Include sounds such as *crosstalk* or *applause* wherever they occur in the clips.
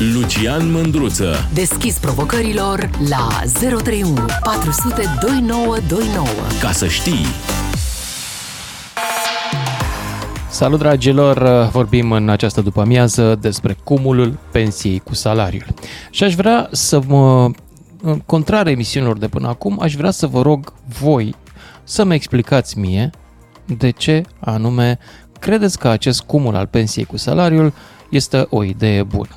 Lucian Mândruță. Deschis provocărilor la 031 400 2929. Ca să știi. Salut dragilor, vorbim în această după-amiază despre cumulul pensiei cu salariul. Și aș vrea să mă, în contrar emisiunilor de până acum, aș vrea să vă rog voi să-mi explicați mie de ce anume credeți că acest cumul al pensiei cu salariul este o idee bună.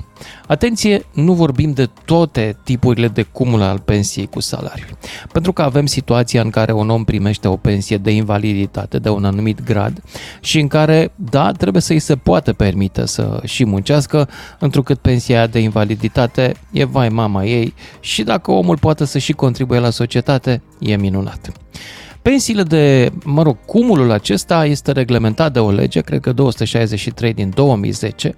Atenție, nu vorbim de toate tipurile de cumul al pensiei cu salariul. Pentru că avem situația în care un om primește o pensie de invaliditate de un anumit grad și în care, da, trebuie să îi se poată permite să și muncească, întrucât pensia de invaliditate e vai mama ei și dacă omul poate să și contribuie la societate, e minunat. Pensiile de, mă rog, cumulul acesta este reglementat de o lege, cred că 263 din 2010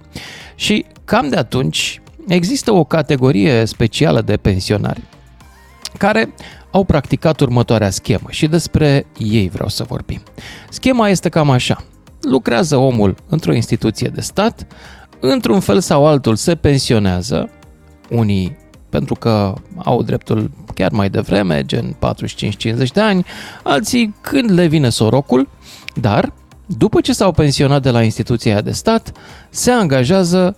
și cam de atunci există o categorie specială de pensionari care au practicat următoarea schemă și despre ei vreau să vorbim. Schema este cam așa. Lucrează omul într-o instituție de stat, într-un fel sau altul se pensionează, unii pentru că au dreptul chiar mai devreme, gen 45-50 de ani, alții când le vine sorocul, dar după ce s-au pensionat de la instituția de stat, se angajează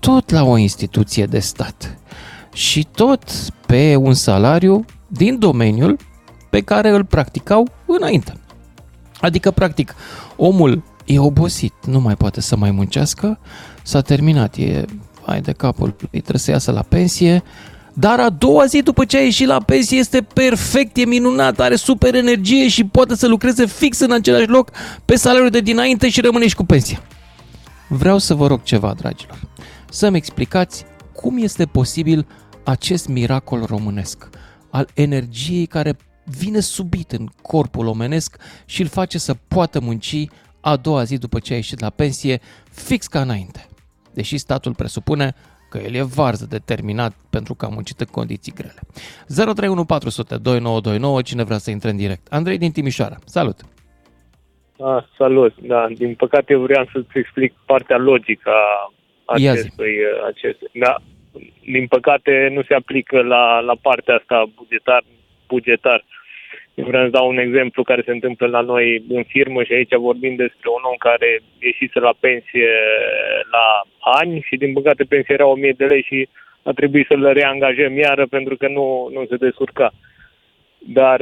tot la o instituție de stat și tot pe un salariu din domeniul pe care îl practicau înainte. Adică, practic, omul e obosit, nu mai poate să mai muncească, s-a terminat, e hai de capul, trebuie să iasă la pensie, dar a doua zi după ce a ieșit la pensie este perfect, e minunat, are super energie și poate să lucreze fix în același loc pe salariul de dinainte și rămâne și cu pensia. Vreau să vă rog ceva, dragilor, să-mi explicați cum este posibil acest miracol românesc al energiei care vine subit în corpul omenesc și îl face să poată munci a doua zi după ce a ieșit la pensie, fix ca înainte. Deși statul presupune că el e varză determinat pentru că a muncit în condiții grele. 031402929, cine vrea să intre în direct. Andrei din Timișoara, salut! Ah, salut, da, din păcate eu vreau să-ți explic partea logică a acestui, acestui. Da, din păcate nu se aplică la, la partea asta bugetar, bugetar. Eu vreau să dau un exemplu care se întâmplă la noi în firmă și aici vorbim despre un om care ieșise la pensie la ani și din păcate pensia era 1000 de lei și a trebuit să-l reangajăm iară pentru că nu, nu se descurca. Dar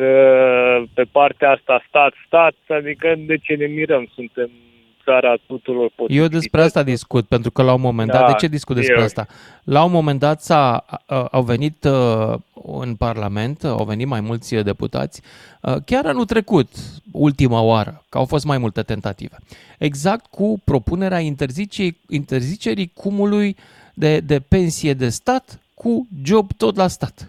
pe partea asta stat-stat, adică de ce ne mirăm? Suntem țara tuturor Eu despre asta discut, pentru că la un moment dat, da, de ce discut despre eu. asta? La un moment dat s-a, au venit uh, în Parlament, au venit mai mulți deputați, uh, chiar anul trecut, ultima oară, că au fost mai multe tentative, exact cu propunerea interzicerii, interzicerii cumului de, de pensie de stat cu job tot la stat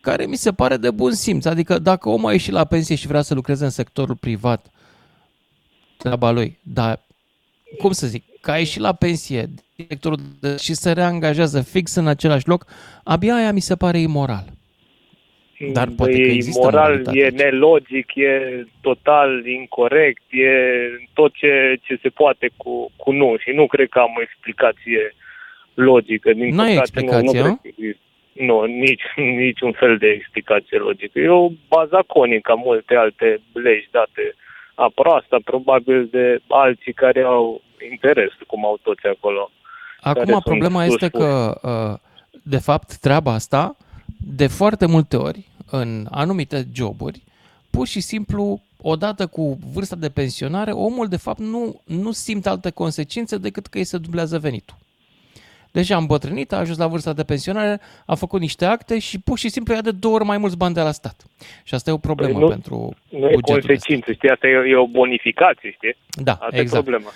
care mi se pare de bun simț. Adică dacă omul a ieșit la pensie și vrea să lucreze în sectorul privat, treaba lui. Dar, cum să zic, că ai și la pensie directorul de, și se reangajează fix în același loc, abia aia mi se pare imoral. Dar poate e că există imoral, e nelogic, e total incorrect, e tot ce, ce se poate cu, cu nu și nu cred că am o explicație logică. Din nu ai explicație, nu? Nu, nu nici, *laughs* niciun fel de explicație logică. E o baza conică, multe alte legi date uh, apără asta probabil de alții care au interes, cum au toți acolo. Acum problema este că, uh, de fapt, treaba asta, de foarte multe ori, în anumite joburi, pur și simplu, odată cu vârsta de pensionare, omul, de fapt, nu, nu simte alte consecințe decât că îi se dublează venitul. Deja am îmbătrânit, a ajuns la vârsta de pensionare, a făcut niște acte și pur și simplu ia de două ori mai mulți bani de la stat. Și asta e o problemă păi nu, pentru Nu e consecință, știi, asta e, e o bonificație, știi? Da, asta exact. e problema.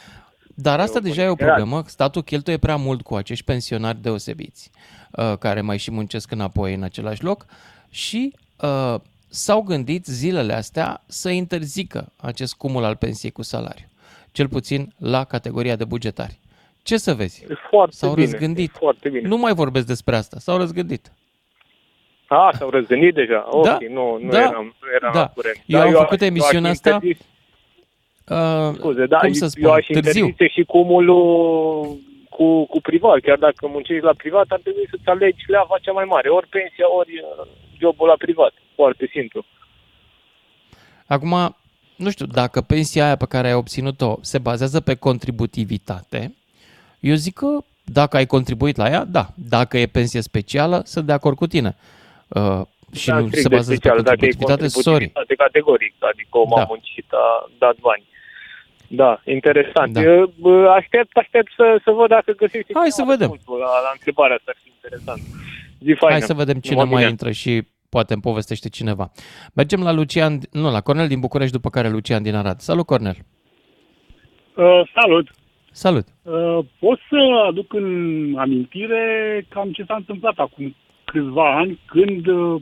Dar asta e deja e o problemă. Statul cheltuie prea mult cu acești pensionari deosebiți, uh, care mai și muncesc înapoi în același loc și uh, s-au gândit zilele astea să interzică acest cumul al pensiei cu salariu, cel puțin la categoria de bugetari. Ce să vezi? Foarte s-au bine, răzgândit. Foarte bine. Nu mai vorbesc despre asta. S-au răzgândit. A, s-au răzgândit deja? Ok, da? nu, nu da. eram, nu eram da. curent. Eu da, am eu făcut emisiunea asta... Uh, Scuze, da, cum să spun, eu aș târziu. și cumulul cu cu, cu privat. Chiar dacă muncești la privat, ar trebui să-ți alegi leava cea mai mare. Ori pensia, ori uh, jobul la privat. Foarte simplu. Acum, nu știu, dacă pensia aia pe care ai obținut-o se bazează pe contributivitate, eu zic că dacă ai contribuit la ea, da. Dacă e pensie specială, sunt de acord cu tine. Uh, și da, nu se bazează special, pe contributivitate, sorry. categoric, adică om da. a muncit, a dat bani. Da, interesant. Da. Eu aștept, aștept să, să văd dacă găsești. Hai să vedem. La, la întrebarea asta ar fi interesant. Zi Hai să vedem cine mai intră și poate îmi povestește cineva. Mergem la Lucian, nu, la Cornel din București, după care Lucian din Arad. Salut, Cornel! Uh, salut! Salut! Uh, pot să aduc în amintire cam ce s-a întâmplat acum câțiva ani, când uh,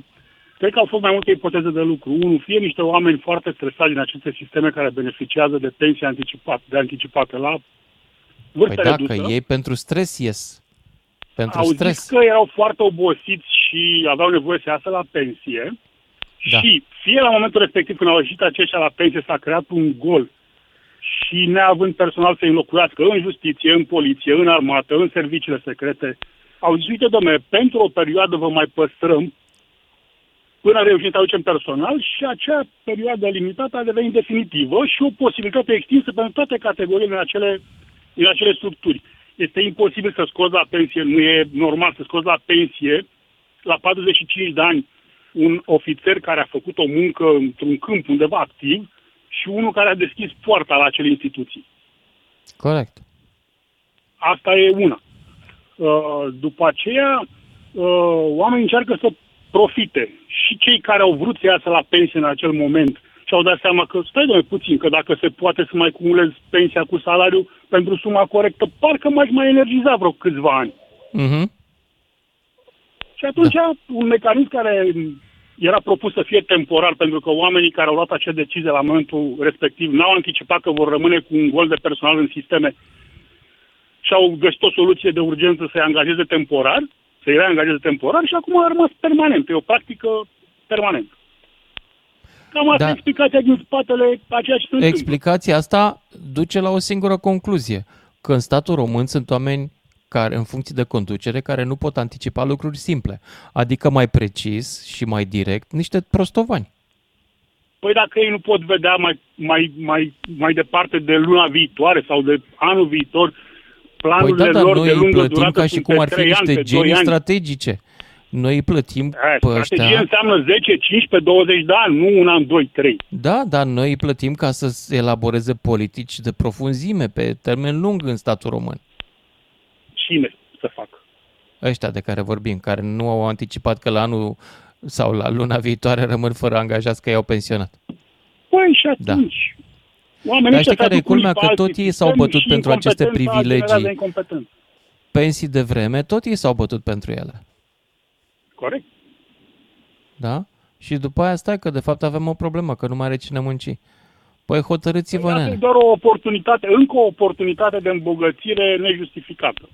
cred că au fost mai multe ipoteze de lucru. Unul, fie niște oameni foarte stresați din aceste sisteme care beneficiază de pensie anticipată, de anticipate la vârstă păi redusă. dacă ei pentru stres ies. Pentru au stres. zis că erau foarte obosiți și aveau nevoie să iasă la pensie. Da. Și fie la momentul respectiv când au ieșit aceștia la pensie s-a creat un gol și neavând personal să înlocuiască în justiție, în poliție, în armată, în serviciile secrete, au zis, uite, domne, pentru o perioadă vă mai păstrăm până reușim să aducem personal și acea perioadă limitată a devenit definitivă și o posibilitate extinsă pentru toate categoriile în acele, în acele structuri. Este imposibil să scoți la pensie, nu e normal să scoți la pensie la 45 de ani un ofițer care a făcut o muncă într-un câmp undeva activ și unul care a deschis poarta la acele instituții. Corect. Asta e una. Uh, după aceea, uh, oamenii încearcă să profite. Și cei care au vrut să iasă la pensie în acel moment și au dat seama că, stai doamne puțin, că dacă se poate să mai cumulez pensia cu salariu pentru suma corectă, parcă m-aș mai energiza vreo câțiva ani. Uh-huh. Și atunci da. un mecanism care era propus să fie temporar, pentru că oamenii care au luat acea decizie la momentul respectiv n-au anticipat că vor rămâne cu un gol de personal în sisteme și au găsit o soluție de urgență să-i angajeze temporar, să-i reangajeze temporar și acum a rămas permanent. E o practică permanentă. Cam asta da. e explicația din spatele a ceea ce se Explicația asta duce la o singură concluzie, că în statul român sunt oameni care, în funcție de conducere, care nu pot anticipa lucruri simple, adică mai precis și mai direct, niște prostovani. Păi dacă ei nu pot vedea mai, mai, mai, mai departe de luna viitoare sau de anul viitor, planurile păi da, lor noi de lungă plătim durată ca și cum ar fi niște ani, genii strategice. Noi îi plătim Aia, pe strategie ăștia. înseamnă 10, 15, 20 de ani, nu un an, 2, 3. Da, dar noi îi plătim ca să elaboreze politici de profunzime pe termen lung în statul român. Cine să facă? Ăștia de care vorbim, care nu au anticipat că la anul sau la luna viitoare rămân fără angajați că i-au pensionat. Păi și atunci... Da. Oamenii Dar știi care e culmea? Că tot ei s-au bătut pentru aceste privilegii. Pensii de vreme, tot ei s-au bătut pentru ele. Corect. Da? Și după aia stai că de fapt avem o problemă, că nu mai are cine munci. Păi hotărâți-vă, păi, E doar o oportunitate, încă o oportunitate de îmbogățire nejustificată.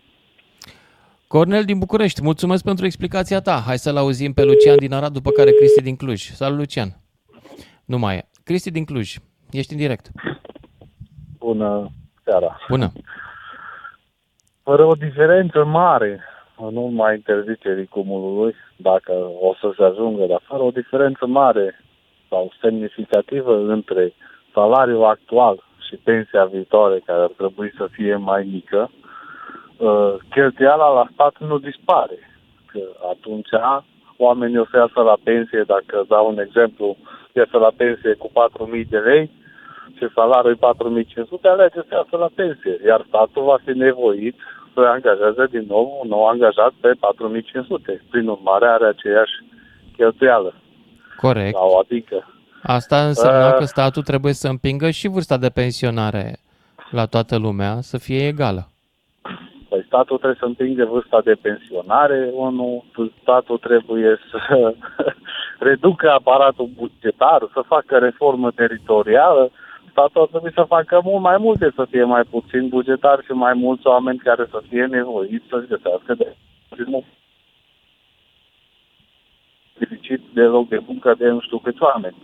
Cornel din București, mulțumesc pentru explicația ta. Hai să-l auzim pe Lucian din Arad, după care Cristi din Cluj. Salut, Lucian. Nu mai e. Cristi din Cluj, ești în direct. Bună seara. Bună. Fără o diferență mare în urma interzicerii cumulului, dacă o să se ajungă, dar fără o diferență mare sau semnificativă între salariul actual și pensia viitoare, care ar trebui să fie mai mică, uh, cheltuiala la stat nu dispare. Că atunci oamenii o să iasă la pensie, dacă dau un exemplu, iasă la pensie cu 4.000 de lei și salariul e 4.500, alege să iasă la pensie, iar statul va fi nevoit să angajeze din nou un nou angajat pe 4500. Prin urmare, are aceeași cheltuială. Corect. Sau adică. Asta înseamnă uh, că statul trebuie să împingă și vârsta de pensionare la toată lumea să fie egală. Păi statul trebuie să împingă vârsta de pensionare, unul, statul trebuie să *laughs* reducă aparatul bugetar, să facă reformă teritorială, statul ar trebui să facă mult mai multe, să fie mai puțin bugetar și mai mulți oameni care să fie nevoiți să-și găsească de primul deficit de loc de muncă de nu știu câți oameni.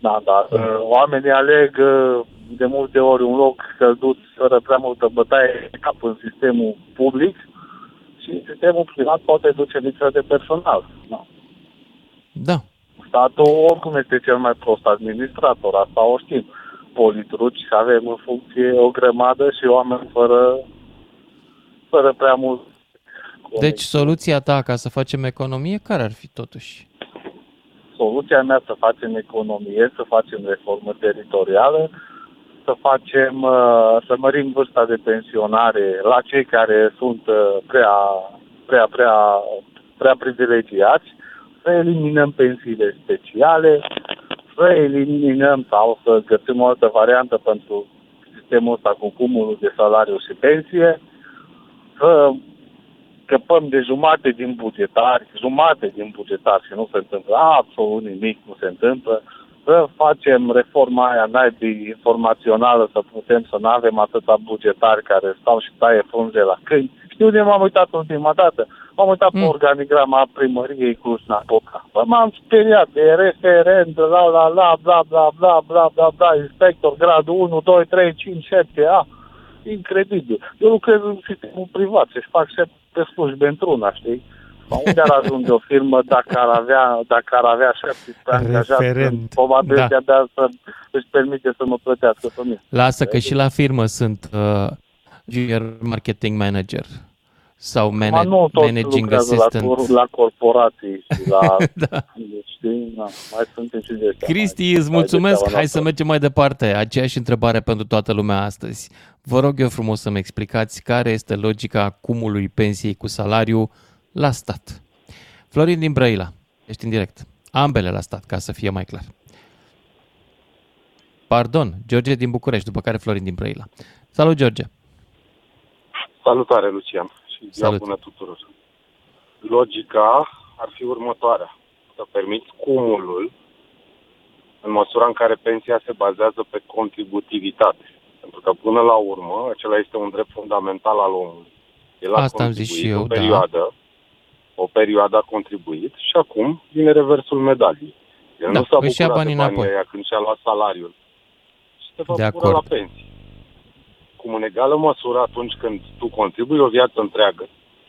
Da, dar uh, oamenii aleg uh, de multe ori un loc căldut fără prea multă bătaie de cap în sistemul public și sistemul privat poate duce lipsă de personal. Da. da. Statul oricum este cel mai prost administrator, asta o știm. Politruci avem în funcție o grămadă și oameni fără, fără prea mult. Deci soluția ta ca să facem economie, care ar fi totuși? Soluția mea să facem economie, să facem reformă teritorială, să facem, uh, să mărim vârsta de pensionare la cei care sunt uh, prea, prea, prea, prea privilegiați, să eliminăm pensiile speciale, să eliminăm sau să găsim o altă variantă pentru sistemul ăsta cu cumulul de salariu și pensie, să scăpăm de jumate din bugetari, jumate din bugetari și nu se întâmplă absolut nimic, nu se întâmplă, să facem reforma aia naibii informațională, să putem să nu avem atâta bugetari care stau și taie frunze la câini. Știu de m-am uitat ultima dată. M-am uitat mm. pe organigrama primăriei Cluj-Napoca. M-am speriat de referent, la la la, bla bla bla bla bla bla, inspector, gradul 1, 2, 3, 5, 7, a. Incredibil. Eu lucrez în sistemul privat și fac pe slujbe într-una, știi? Unde ar ajunge o firmă dacă ar avea, dacă ar avea 17 angajați, probabil da. de-abia să își permite să mă plătească pe mine. Lasă că și la firmă sunt uh, junior marketing manager sau manage, nu managing assistant. La, la corporații și la... *laughs* da. Știi? Na, mai sunt și de Cristi, îți mulțumesc. Hai să mergem mai departe. Aceeași întrebare pentru toată lumea astăzi. Vă rog eu frumos să-mi explicați care este logica cumului pensiei cu salariu la stat. Florin din Brăila, ești în direct. Ambele la stat, ca să fie mai clar. Pardon, George din București, după care Florin din Brăila. Salut, George! Salutare, Lucian, și Salut. bună tuturor! Logica ar fi următoarea. Să permiți cumulul în măsura în care pensia se bazează pe contributivitate. Pentru că, până la urmă, acela este un drept fundamental al omului. El a Asta am zis și eu, o perioadă, da o perioadă a contribuit și acum vine reversul medaliei. El da, nu s-a bucurat de banii de banii aia când și-a luat salariul și se va de bucura la pensie. Cum în egală măsură atunci când tu contribui o viață întreagă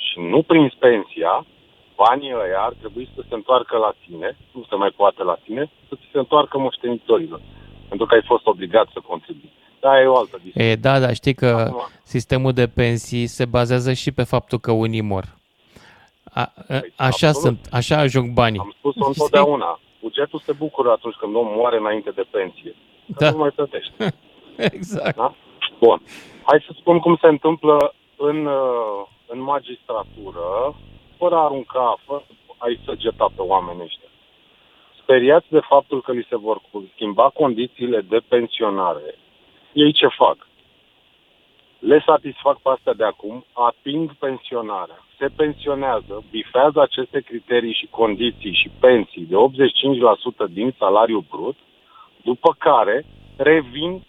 și nu prinzi pensia, banii ăia ar trebui să se întoarcă la tine, nu se mai poate la tine, să ți se întoarcă moștenitorilor. Pentru că ai fost obligat să contribui. Da, e o altă discuție. E, da, da, știi că Acum, sistemul de pensii se bazează și pe faptul că unii mor. A, a, păi, așa absolut. sunt, așa ajung banii. Am spus-o întotdeauna. Bugetul se bucură atunci când om moare înainte de pensie. Da. nu mai plătește. *laughs* exact. Da? Bun. Hai să spun cum se întâmplă în, uh, în magistratură, fără a arunca, fără a-i săgeta pe oamenii ăștia. Speriați de faptul că li se vor schimba condițiile de pensionare, ei ce fac? Le satisfac pe astea de acum, ating pensionarea se pensionează, bifează aceste criterii și condiții și pensii de 85% din salariul brut, după care revin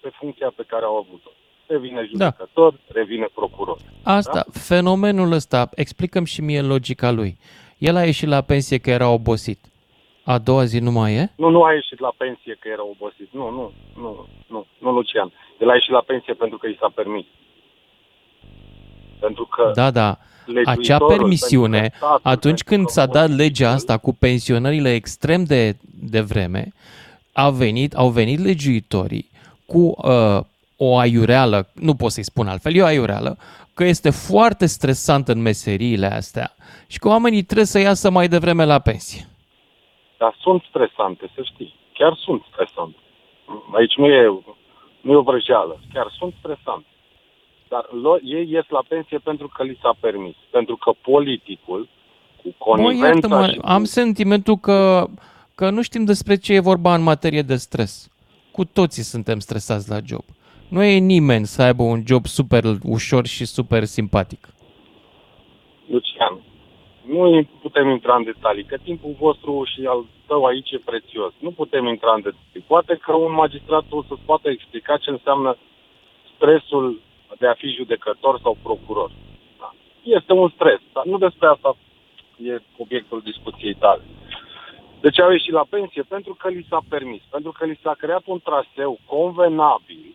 pe funcția pe care au avut-o. Revine da. judecător, da. revine procuror. Asta, da? fenomenul ăsta, explicăm și mie logica lui. El a ieșit la pensie că era obosit. A doua zi nu mai e? Nu, nu a ieșit la pensie că era obosit. Nu, nu, nu, nu, nu, Lucian. El a ieșit la pensie pentru că i s-a permis. Pentru că da, da acea permisiune, atunci când s-a dat legea asta cu pensionările extrem de, de vreme, a venit, au venit legiuitorii cu uh, o aiureală, nu pot să-i spun altfel, e o aiureală, că este foarte stresant în meseriile astea și că oamenii trebuie să iasă mai devreme la pensie. Dar sunt stresante, să știi. Chiar sunt stresante. Aici nu e, nu e o vrăjeală. Chiar sunt stresante. Dar ei ies la pensie pentru că li s-a permis. Pentru că politicul, cu conivența mă, și cu... Am sentimentul că, că nu știm despre ce e vorba în materie de stres. Cu toții suntem stresați la job. Nu e nimeni să aibă un job super ușor și super simpatic. Lucian, nu putem intra în detalii, că timpul vostru și al tău aici e prețios. Nu putem intra în detalii. Poate că un magistrat o să-ți poată explica ce înseamnă stresul de a fi judecător sau procuror. Da. Este un stres, dar nu despre asta e obiectul discuției tale. De ce au ieșit la pensie? Pentru că li s-a permis, pentru că li s-a creat un traseu convenabil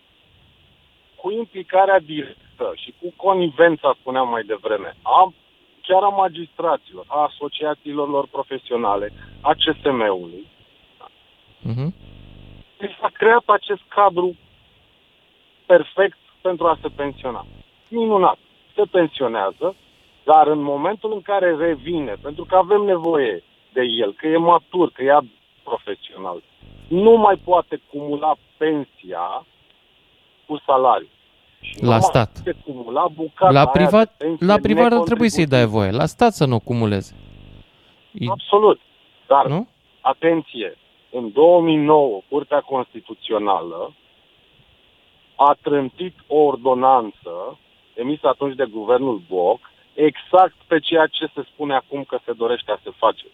cu implicarea directă și cu conivența, spuneam mai devreme, a chiar a magistraților, a asociațiilor lor profesionale, a CSM-ului. Uh-huh. Deci s-a creat acest cadru perfect pentru a se pensiona. Minunat. Se pensionează, dar în momentul în care revine, pentru că avem nevoie de el, că e matur, că e profesional, nu mai poate cumula pensia cu salariu. La stat. Cumula la privat, la privat ar trebui să-i dai voie. La stat să nu cumuleze. Absolut. Dar, nu? atenție, în 2009, Curtea Constituțională a trântit o ordonanță emisă atunci de guvernul Boc, exact pe ceea ce se spune acum că se dorește a se face.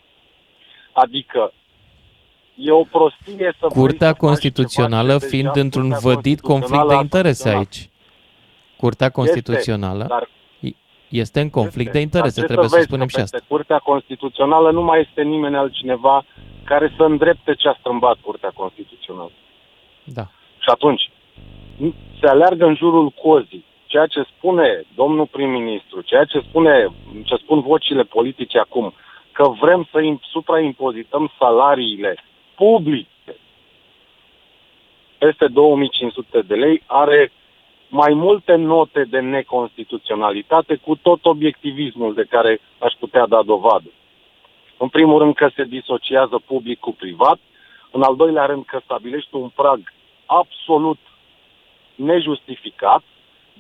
Adică e o prostie să Curtea Constituțională fiind într-un vădit conflict de interese aici. Curtea Constituțională este, dar este în conflict este, de interese, trebuie să, să spunem și asta. Curtea Constituțională nu mai este nimeni altcineva care să îndrepte ce a strâmbat Curtea Constituțională. Da. Și atunci, se aleargă în jurul cozii. Ceea ce spune domnul prim-ministru, ceea ce spune, ce spun vocile politice acum, că vrem să supraimpozităm salariile publice peste 2500 de lei, are mai multe note de neconstituționalitate cu tot obiectivismul de care aș putea da dovadă. În primul rând că se disociază public cu privat, în al doilea rând că stabilește un prag absolut nejustificat,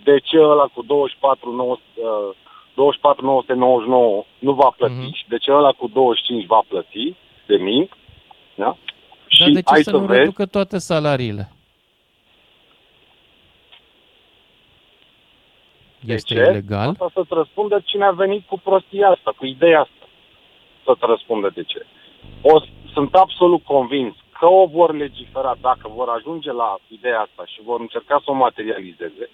de ce ăla cu 24, 9, 24 999 nu va plăti mm-hmm. și de ce ăla cu 25 va plăti de mii. Da? Dar și de ce să, să nu vezi, reducă toate salariile? Este ce? ilegal? Asta să-ți răspundă cine a venit cu prostia asta, cu ideea asta. Să-ți răspundă de ce. O, sunt absolut convins că o vor legifera, dacă vor ajunge la ideea asta și vor încerca să o materializeze,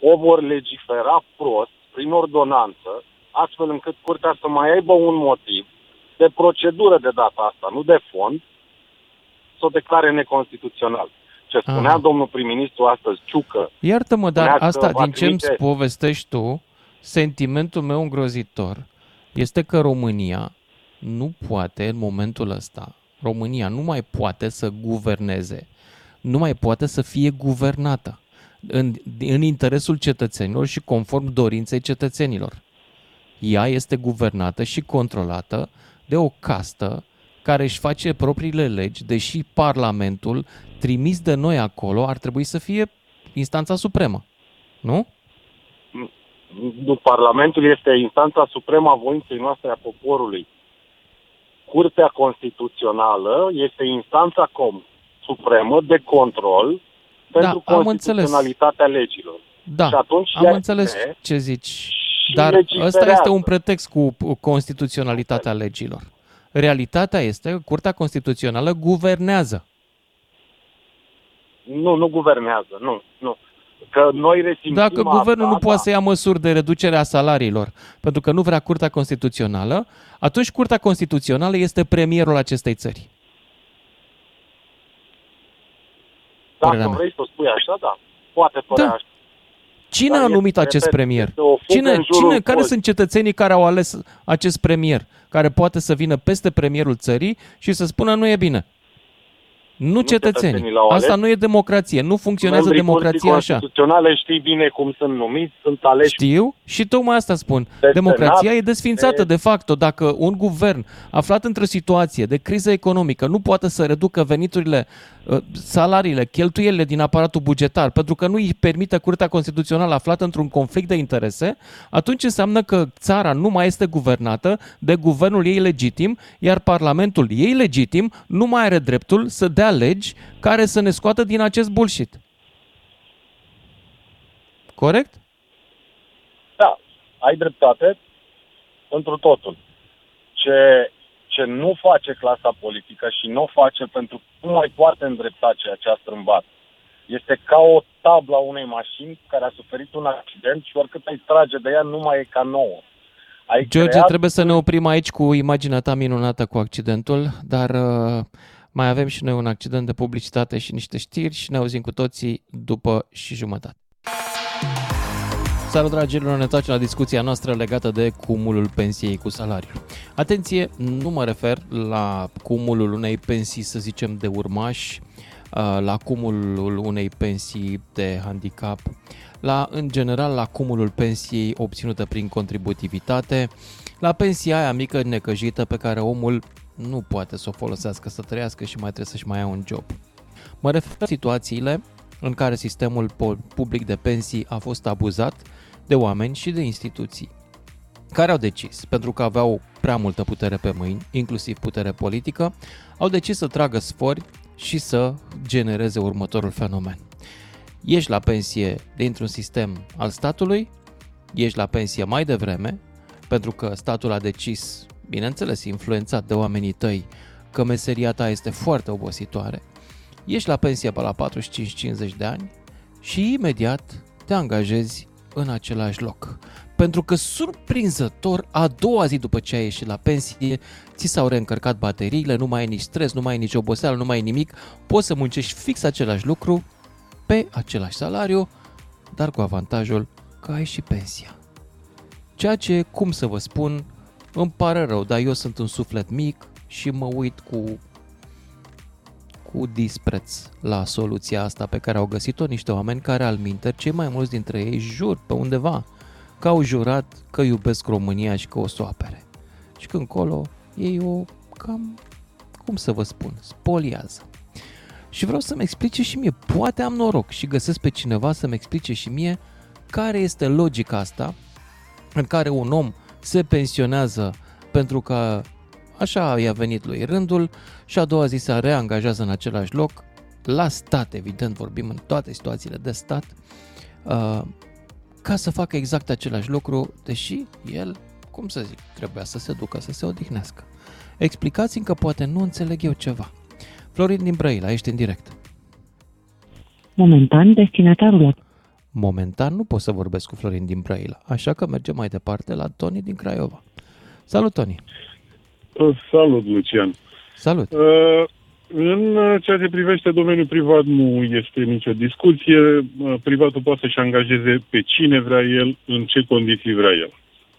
o vor legifera prost, prin ordonanță, astfel încât curtea să mai aibă un motiv de procedură de data asta, nu de fond, să o declare neconstituțional. Ce spunea Aha. domnul prim-ministru astăzi, Ciucă... Iartă-mă, dar asta, din ce îmi povestești tu, sentimentul meu îngrozitor este că România nu poate, în momentul ăsta, România nu mai poate să guverneze, nu mai poate să fie guvernată în, în interesul cetățenilor și conform dorinței cetățenilor. Ea este guvernată și controlată de o castă care își face propriile legi, deși Parlamentul, trimis de noi acolo, ar trebui să fie instanța supremă. Nu? Parlamentul este instanța supremă a voinței noastre a poporului. Curtea Constituțională este instanța com supremă de control pentru da, constituționalitatea înțeles. legilor. Da, și atunci am înțeles ce zici. Dar ăsta este un pretext cu constituționalitatea legilor. Realitatea este că Curtea Constituțională guvernează. Nu, nu guvernează, nu, nu. Că noi resimțim Dacă guvernul asta, nu poate să ia măsuri de reducere a salariilor, pentru că nu vrea Curtea Constituțională, atunci Curtea Constituțională este premierul acestei țări. Dacă vrei să spui așa, da. Poate părea da. așa. Cine Dar a numit este, acest premier? Cine, cine, care sunt cetățenii care au ales acest premier? Care poate să vină peste premierul țării și să spună nu e bine. Nu, nu cetățenii. Asta nu e democrație. Nu funcționează Membrii democrația așa. constituționale știi bine cum sunt numiți, sunt aleși. Știu și tocmai asta spun. De democrația senat, e desfințată de... de facto. Dacă un guvern aflat într-o situație de criză economică nu poate să reducă veniturile, uh, salariile, cheltuielile din aparatul bugetar, pentru că nu îi permite Curtea Constituțională aflată într-un conflict de interese, atunci înseamnă că țara nu mai este guvernată de guvernul ei legitim, iar Parlamentul ei legitim nu mai are dreptul să dea legi care să ne scoată din acest bullshit. Corect? Da, ai dreptate întru totul. Ce, ce nu face clasa politică și nu o face pentru că nu mai poate îndrepta ceea ce a strâmbat. Este ca o tablă a unei mașini care a suferit un accident și oricât ai trage de ea, nu mai e ca nouă. ai George, creat... trebuie să ne oprim aici cu imaginea ta minunată cu accidentul, dar uh, mai avem și noi un accident de publicitate și niște știri și ne auzim cu toții după și jumătate. Salut, dragilor, ne întoarcem la discuția noastră legată de cumulul pensiei cu salariul. Atenție, nu mă refer la cumulul unei pensii, să zicem, de urmași, uh, la cumulul unei pensii de handicap, la, în general, la cumulul pensiei obținută prin contributivitate, la pensia aia mică necăjită pe care omul nu poate să o folosească să trăiască și mai trebuie să-și mai ia un job. Mă refer la situațiile în care sistemul public de pensii a fost abuzat de oameni și de instituții care au decis, pentru că aveau prea multă putere pe mâini, inclusiv putere politică, au decis să tragă sfori și să genereze următorul fenomen. Ești la pensie dintr-un sistem al statului, ești la pensie mai devreme, pentru că statul a decis, bineînțeles, influențat de oamenii tăi, că meseria ta este foarte obositoare, ești la pensie pe la 45-50 de ani și imediat te angajezi în același loc. Pentru că surprinzător, a doua zi după ce ai ieșit la pensie, ți s-au reîncărcat bateriile, nu mai ai nici stres, nu mai ai nici oboseală, nu mai ai nimic, poți să muncești fix același lucru, pe același salariu, dar cu avantajul că ai și pensia. Ceea ce, cum să vă spun, îmi pare rău, dar eu sunt un suflet mic și mă uit cu cu dispreț la soluția asta pe care au găsit-o niște oameni care al minter, cei mai mulți dintre ei jur pe undeva că au jurat că iubesc România și că o să o apere. Și când colo ei o cam, cum să vă spun, spoliază. Și vreau să-mi explice și mie, poate am noroc și găsesc pe cineva să-mi explice și mie care este logica asta în care un om se pensionează pentru că Așa i-a venit lui rândul și a doua zi se reangajează în același loc, la stat, evident, vorbim în toate situațiile de stat, uh, ca să facă exact același lucru, deși el, cum să zic, trebuia să se ducă să se odihnească. Explicați-mi că poate nu înțeleg eu ceva. Florin din Brăila, ești în direct. Momentan, destinatarul Momentan nu pot să vorbesc cu Florin din Brăila, așa că mergem mai departe la Toni din Craiova. Salut, Toni! Uh, salut, Lucian. Salut. Uh, în ceea ce privește domeniul privat nu este nicio discuție. Uh, privatul poate să-și angajeze pe cine vrea el, în ce condiții vrea el.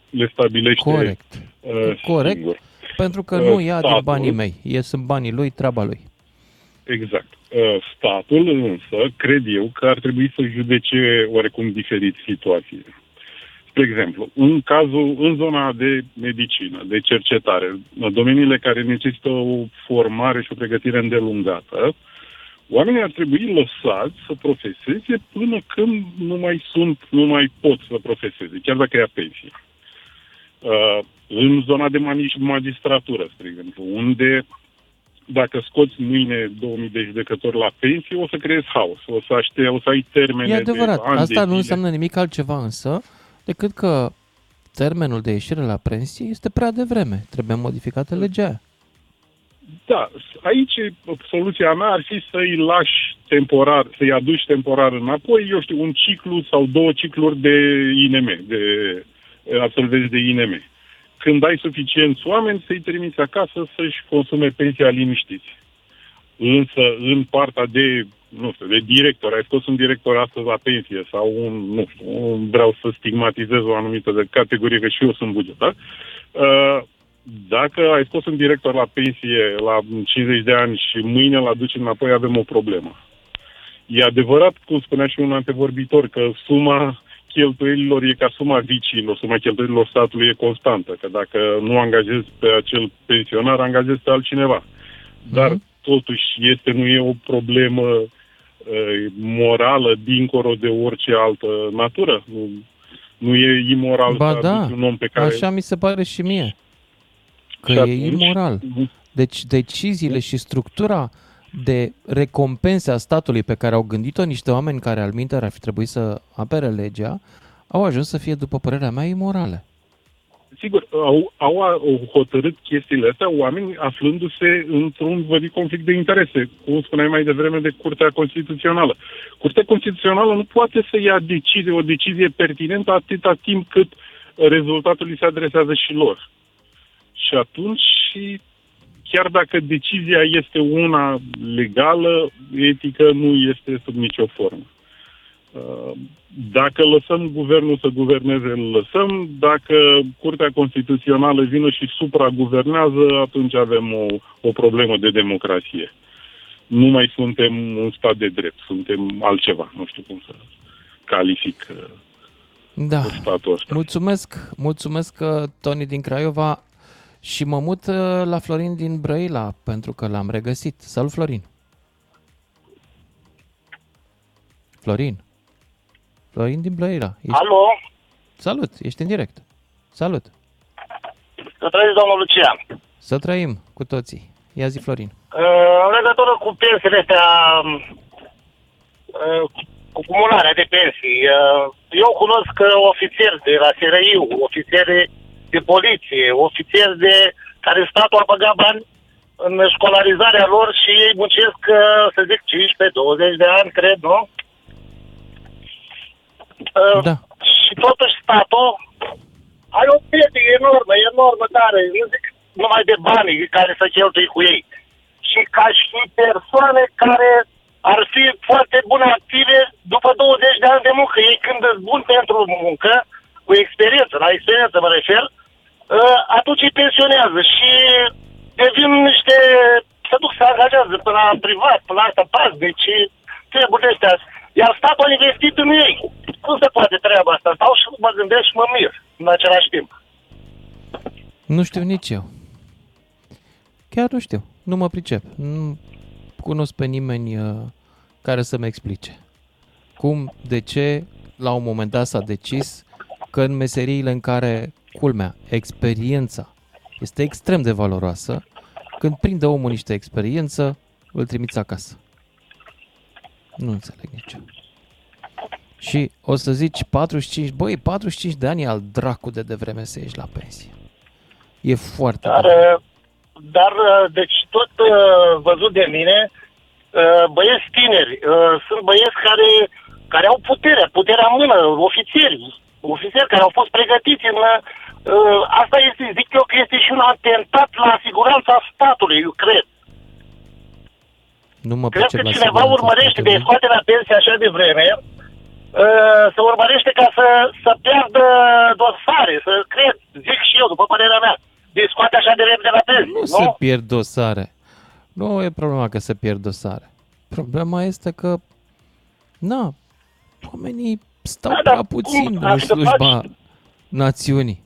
Le stabilește Corect. Uh, Corect. Singur. Pentru că nu ia Statul, din banii mei. E sunt banii lui, treaba lui. Exact. Statul însă, cred eu, că ar trebui să judece oarecum diferit situații. Spre exemplu, în cazul, în zona de medicină, de cercetare, domeniile care necesită o formare și o pregătire îndelungată, oamenii ar trebui lăsați să profeseze până când nu mai sunt, nu mai pot să profeseze, chiar dacă ia pensie. Uh, în zona de magistratură, spre exemplu, unde dacă scoți mâine 2000 de judecători la pensie, o să creezi haos, o să, aște, o să ai termene E adevărat, de ani asta de nu înseamnă nimic altceva însă decât că termenul de ieșire la pensie este prea devreme. Trebuie modificată legea Da, aici soluția mea ar fi să-i lași temporar, să-i aduci temporar înapoi, eu știu, un ciclu sau două cicluri de INM, de absolvenți de INM. Când ai suficienți oameni, să-i trimiți acasă să-și consume pensia liniștiți. Însă, în partea de nu știu, de director, ai scos un director astăzi la pensie sau un, nu știu, un, vreau să stigmatizez o anumită de categorie, că și eu sunt bugetar, uh, dacă ai scos un director la pensie la 50 de ani și mâine la duci înapoi, avem o problemă. E adevărat, cum spunea și un antevorbitor, că suma cheltuielilor e ca suma vicilor, suma cheltuielilor statului e constantă, că dacă nu angajezi pe acel pensionar, angajezi pe altcineva. Dar mm-hmm. totuși este, nu e o problemă morală dincolo de orice altă natură. Nu, nu e imoral ba să da, un om pe care... așa mi se pare și mie. Că și e atunci... imoral. Deci deciziile și structura de recompense a statului pe care au gândit-o niște oameni care al minter ar fi trebuit să apere legea, au ajuns să fie, după părerea mea, imorale sigur, au, au, au hotărât chestiile astea oameni aflându-se într-un vădit conflict de interese, cum spuneai mai devreme de Curtea Constituțională. Curtea Constituțională nu poate să ia decizie, o decizie pertinentă atâta timp cât rezultatul li se adresează și lor. Și atunci, chiar dacă decizia este una legală, etică nu este sub nicio formă. Uh, dacă lăsăm guvernul să guverneze, îl lăsăm. Dacă Curtea Constituțională vine și supraguvernează, atunci avem o, o problemă de democrație. Nu mai suntem un stat de drept, suntem altceva. Nu știu cum să calific uh, da. statul ăsta. Mulțumesc, mulțumesc, uh, Tony din Craiova și mă mut la Florin din Brăila, pentru că l-am regăsit. Salut, Florin! Florin! Florin din Blăira. Ești... Alo? Salut, ești în direct. Salut. Să trăiți, domnul Lucian. Să trăim cu toții. Ia zi, Florin. Uh, în legătură cu pensiile astea, uh, cu cumularea de pensii, uh, eu cunosc ofițeri de la SRIU, ofițeri de poliție, ofițeri de care statul a băgat bani în școlarizarea lor și ei muncesc, să zic, 15-20 de ani, cred, nu? Uh, da. Și totuși statul are o pierdere enormă, enormă, tare. Nu zic numai de banii care să cheltui cu ei. Și ca și persoane care ar fi foarte bune active după 20 de ani de muncă. Ei când sunt buni pentru muncă, cu experiență, la experiență mă refer, uh, atunci îi pensionează și devin niște, să duc să angajează până la privat, până la asta pas, deci trebuie astea. Iar statul a investit în ei. Cum se poate treaba asta? Stau și mă gândesc și mă mir în același timp. Nu știu nici eu. Chiar nu știu. Nu mă pricep. Nu cunosc pe nimeni uh, care să-mi explice. Cum, de ce, la un moment dat s-a decis că în meseriile în care, culmea, experiența este extrem de valoroasă, când prinde omul niște experiență, îl trimiți acasă. Nu înțeleg nici eu. Și o să zici 45, băi, 45 de ani e al dracu de devreme să ieși la pensie. E foarte Dar, uh, dar uh, deci tot uh, văzut de mine, băieți tineri, sunt băieți care, care au puterea, puterea în mână, ofițeri, ofițeri care au fost pregătiți în... Asta este, zic eu că este și un atentat la siguranța statului, eu cred. Nu mă Cred că cineva urmărește de scoate la pensie așa de vreme, uh, să urmărește ca să, să pierdă dosare, să cred, zic și eu, după părerea mea, de scoate așa de repede la pensie, nu? Nu se pierd dosare. Nu e problema că se pierd dosare. Problema este că, na, oamenii stau da, prea puțin în slujba faci? națiunii.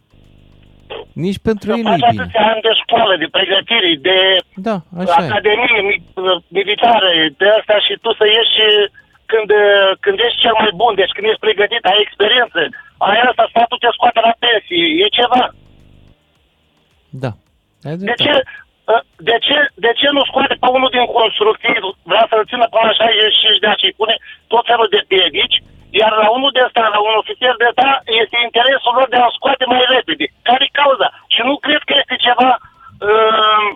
Nici pentru ei nu e bine. ani de școală, de pregătire, de da, așa academie e. militare, de asta și tu să ieși când, când ești cel mai bun, deci când ești pregătit, ai experiență, ai asta, statul te scoate la pensie, e ceva. Da. De ce, ă, de ce, de ce nu scoate pe unul din constructiv, vrea să-l țină până la 65 de ani și pune tot felul de piedici, iar la unul de ăsta, la un ofițer de ăsta, este interesul lor de a scoate mai repede. Care e cauza? Și nu cred că este ceva uh,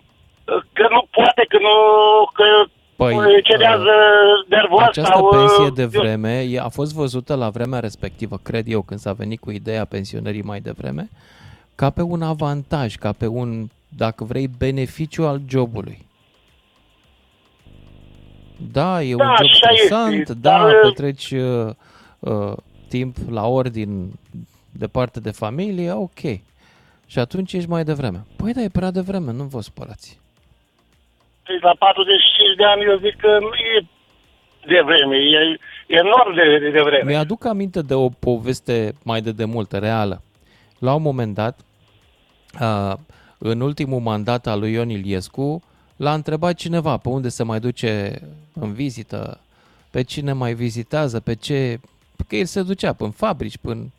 că nu poate, că nu... Că Păi, cerează nervos această sau, pensie de vreme a fost văzută la vremea respectivă, cred eu, când s-a venit cu ideea pensionării mai devreme, ca pe un avantaj, ca pe un, dacă vrei, beneficiu al jobului. Da, e da, un job stresant, da, dar... petreci uh, uh, timp la ordin departe de familie, ok. Și atunci ești mai devreme. Păi da, e prea devreme, nu vă spărați. Păi la 45 de ani eu zic că nu e de vreme, e enorm de, de vreme. Mi-aduc aminte de o poveste mai de demult, reală. La un moment dat, uh, în ultimul mandat al lui Ion Iliescu, l-a întrebat cineva pe unde se mai duce în vizită, pe cine mai vizitează, pe ce că el se ducea până fabrici, până,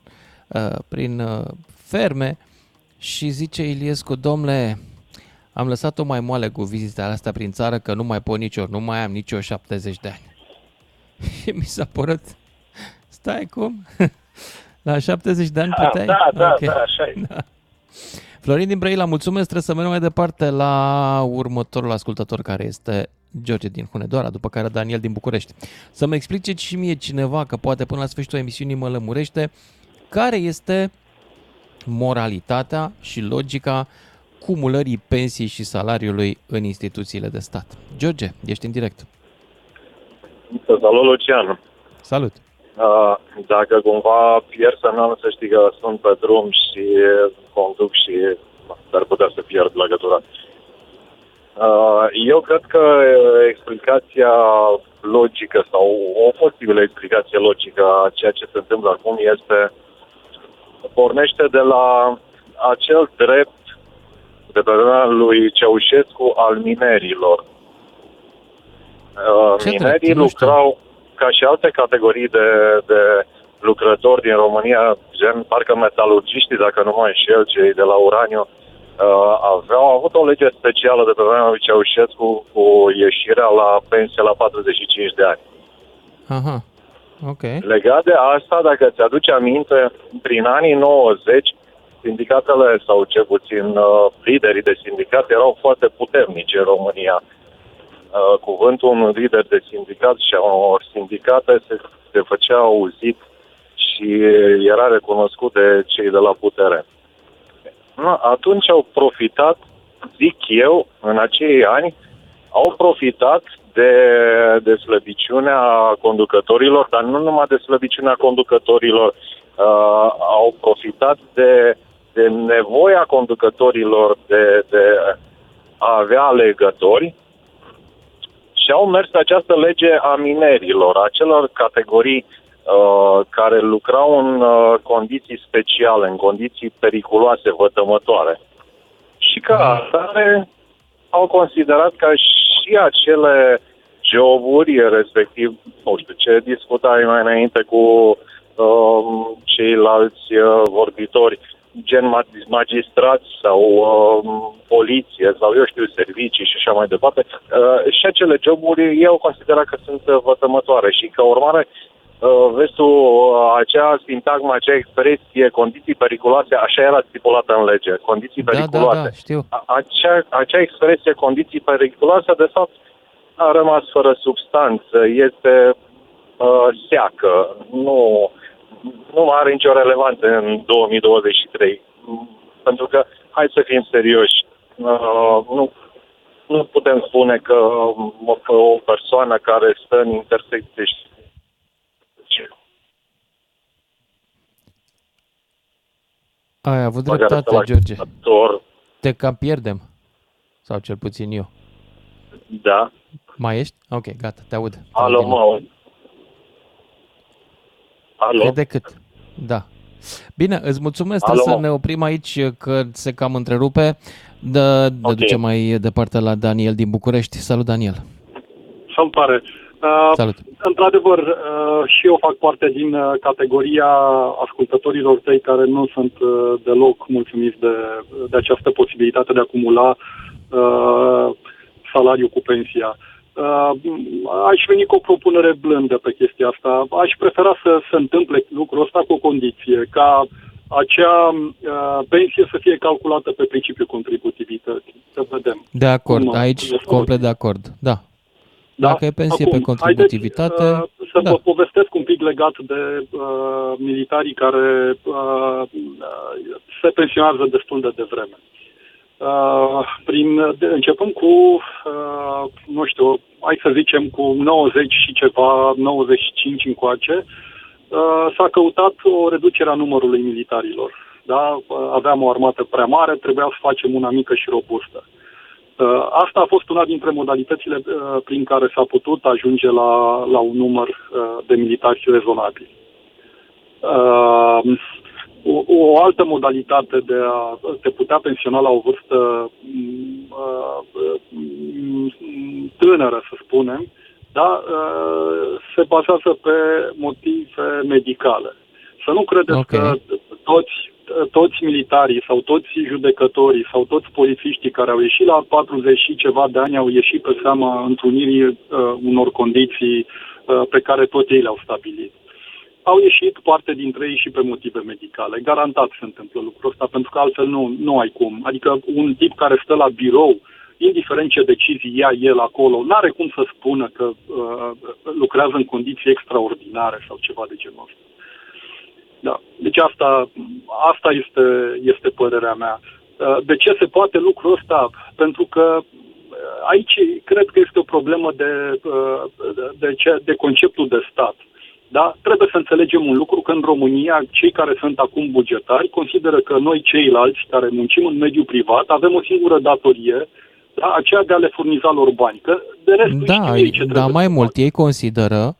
uh, prin uh, ferme și zice Iliescu, domnule, am lăsat-o mai moale cu vizitele astea prin țară că nu mai pot nicio, nu mai am nicio 70 de ani. *laughs* și mi s-a părut, stai cum? *laughs* La 70 de ani da, puteai? Da, da, okay. da, așa e. Da. Florin din Brăila, mulțumesc, trebuie să mergem mai departe la următorul ascultător care este George din Hunedoara, după care Daniel din București. Să mă explice și mie cineva, că poate până la sfârșitul emisiunii mă lămurește, care este moralitatea și logica cumulării pensiei și salariului în instituțiile de stat. George, ești în direct. Salut, Lucian. Salut. Uh, dacă cumva pierd semnalul, să știi că sunt pe drum și conduc și ar putea să pierd legătura. Uh, eu cred că explicația logică sau o posibilă explicație logică a ceea ce se întâmplă acum este pornește de la acel drept de pe lui Ceaușescu al minerilor. Uh, minerii lucrau ca și alte categorii de, de lucrători din România, gen parcă metalurgiștii, dacă nu mă înșel, cei de la uraniu, uh, aveau avut o lege specială de pe vremea lui Ceaușescu cu ieșirea la pensie la 45 de ani. Aha. Ok. Legat de asta, dacă ți-aduce aminte, prin anii 90, sindicatele sau cel puțin uh, liderii de sindicat erau foarte puternici în România. Uh, cuvântul unui lider de sindicat și a unor sindicate se, se făcea auzit și era recunoscut de cei de la putere. Atunci au profitat, zic eu, în acei ani, au profitat de, de slăbiciunea conducătorilor, dar nu numai de slăbiciunea conducătorilor, uh, au profitat de, de nevoia conducătorilor de, de a avea alegători și au mers această lege a minerilor, a celor categorii uh, care lucrau în uh, condiții speciale, în condiții periculoase, vătămătoare. Și ca mm. atare au considerat că și acele joburi, respectiv, nu știu, ce discutai mai înainte cu uh, ceilalți uh, vorbitori, gen magistrați sau uh, poliție sau, eu știu, servicii și așa mai departe, uh, și acele joburi eu consider că sunt uh, vătămătoare și ca urmare uh, vezi tu, uh, acea sintagmă, acea expresie, condiții periculoase, așa era stipulată în lege, condiții da, periculoase. Da, da, știu. Acea, acea expresie, condiții periculoase, de fapt, a rămas fără substanță, este uh, seacă, nu nu are nicio relevanță în 2023. Pentru că, hai să fim serioși, uh, nu, nu putem spune că o persoană care stă în intersecție și ai avut dreptate, George. Te cam pierdem. Sau cel puțin eu. Da. Mai ești? Ok, gata, te aud. Alo, mă Alo? E decât. Da. Bine, îți mulțumesc, Alo, să ne oprim aici, că se cam întrerupe. Dă, okay. ducem mai departe la Daniel din București. Salut, Daniel! Salutare! Uh, Salut! Într-adevăr, uh, și eu fac parte din uh, categoria ascultătorilor tăi care nu sunt uh, deloc mulțumiți de, de această posibilitate de a acumula uh, salariu cu pensia. Uh, Uh, aș veni cu o propunere blândă pe chestia asta. Aș prefera să se întâmple lucrul ăsta cu o condiție, ca acea uh, pensie să fie calculată pe principiul contributivității. Să vedem. De acord, cum, aici complet de acord, da. Da? Dacă e pensie Acum, pe contributivitate... Haideți, uh, să da. vă povestesc un pic legat de uh, militarii care uh, se pensionează destul de devreme. Uh, prin, de, începând cu, uh, nu știu, hai să zicem cu 90 și ceva, 95 încoace, uh, s-a căutat o reducere a numărului militarilor. Da? Uh, aveam o armată prea mare, trebuia să facem una mică și robustă. Uh, asta a fost una dintre modalitățile uh, prin care s-a putut ajunge la, la un număr uh, de militari rezonabil. Uh, o, o altă modalitate de a te putea pensiona la o vârstă mm, mm, tânără, să spunem, da, se bazează pe motive medicale. Să nu credeți okay. că toți, toți militarii sau toți judecătorii sau toți polițiștii care au ieșit la 40 și ceva de ani au ieșit pe seama întrunirii uh, unor condiții uh, pe care tot ei le-au stabilit au ieșit parte dintre ei și pe motive medicale. Garantat se întâmplă lucrul ăsta, pentru că altfel nu, nu ai cum. Adică un tip care stă la birou, indiferent ce decizii ia el acolo, nu are cum să spună că uh, lucrează în condiții extraordinare sau ceva de genul ăsta. Da. Deci asta, asta este, este părerea mea. Uh, de ce se poate lucrul ăsta? Pentru că uh, aici cred că este o problemă de, uh, de, de, de conceptul de stat. Da? Trebuie să înțelegem un lucru, că în România cei care sunt acum bugetari consideră că noi ceilalți care muncim în mediul privat avem o singură datorie, da? aceea de a le furniza lor bani. Că de rest da, ei ce da, mai mult, ei consideră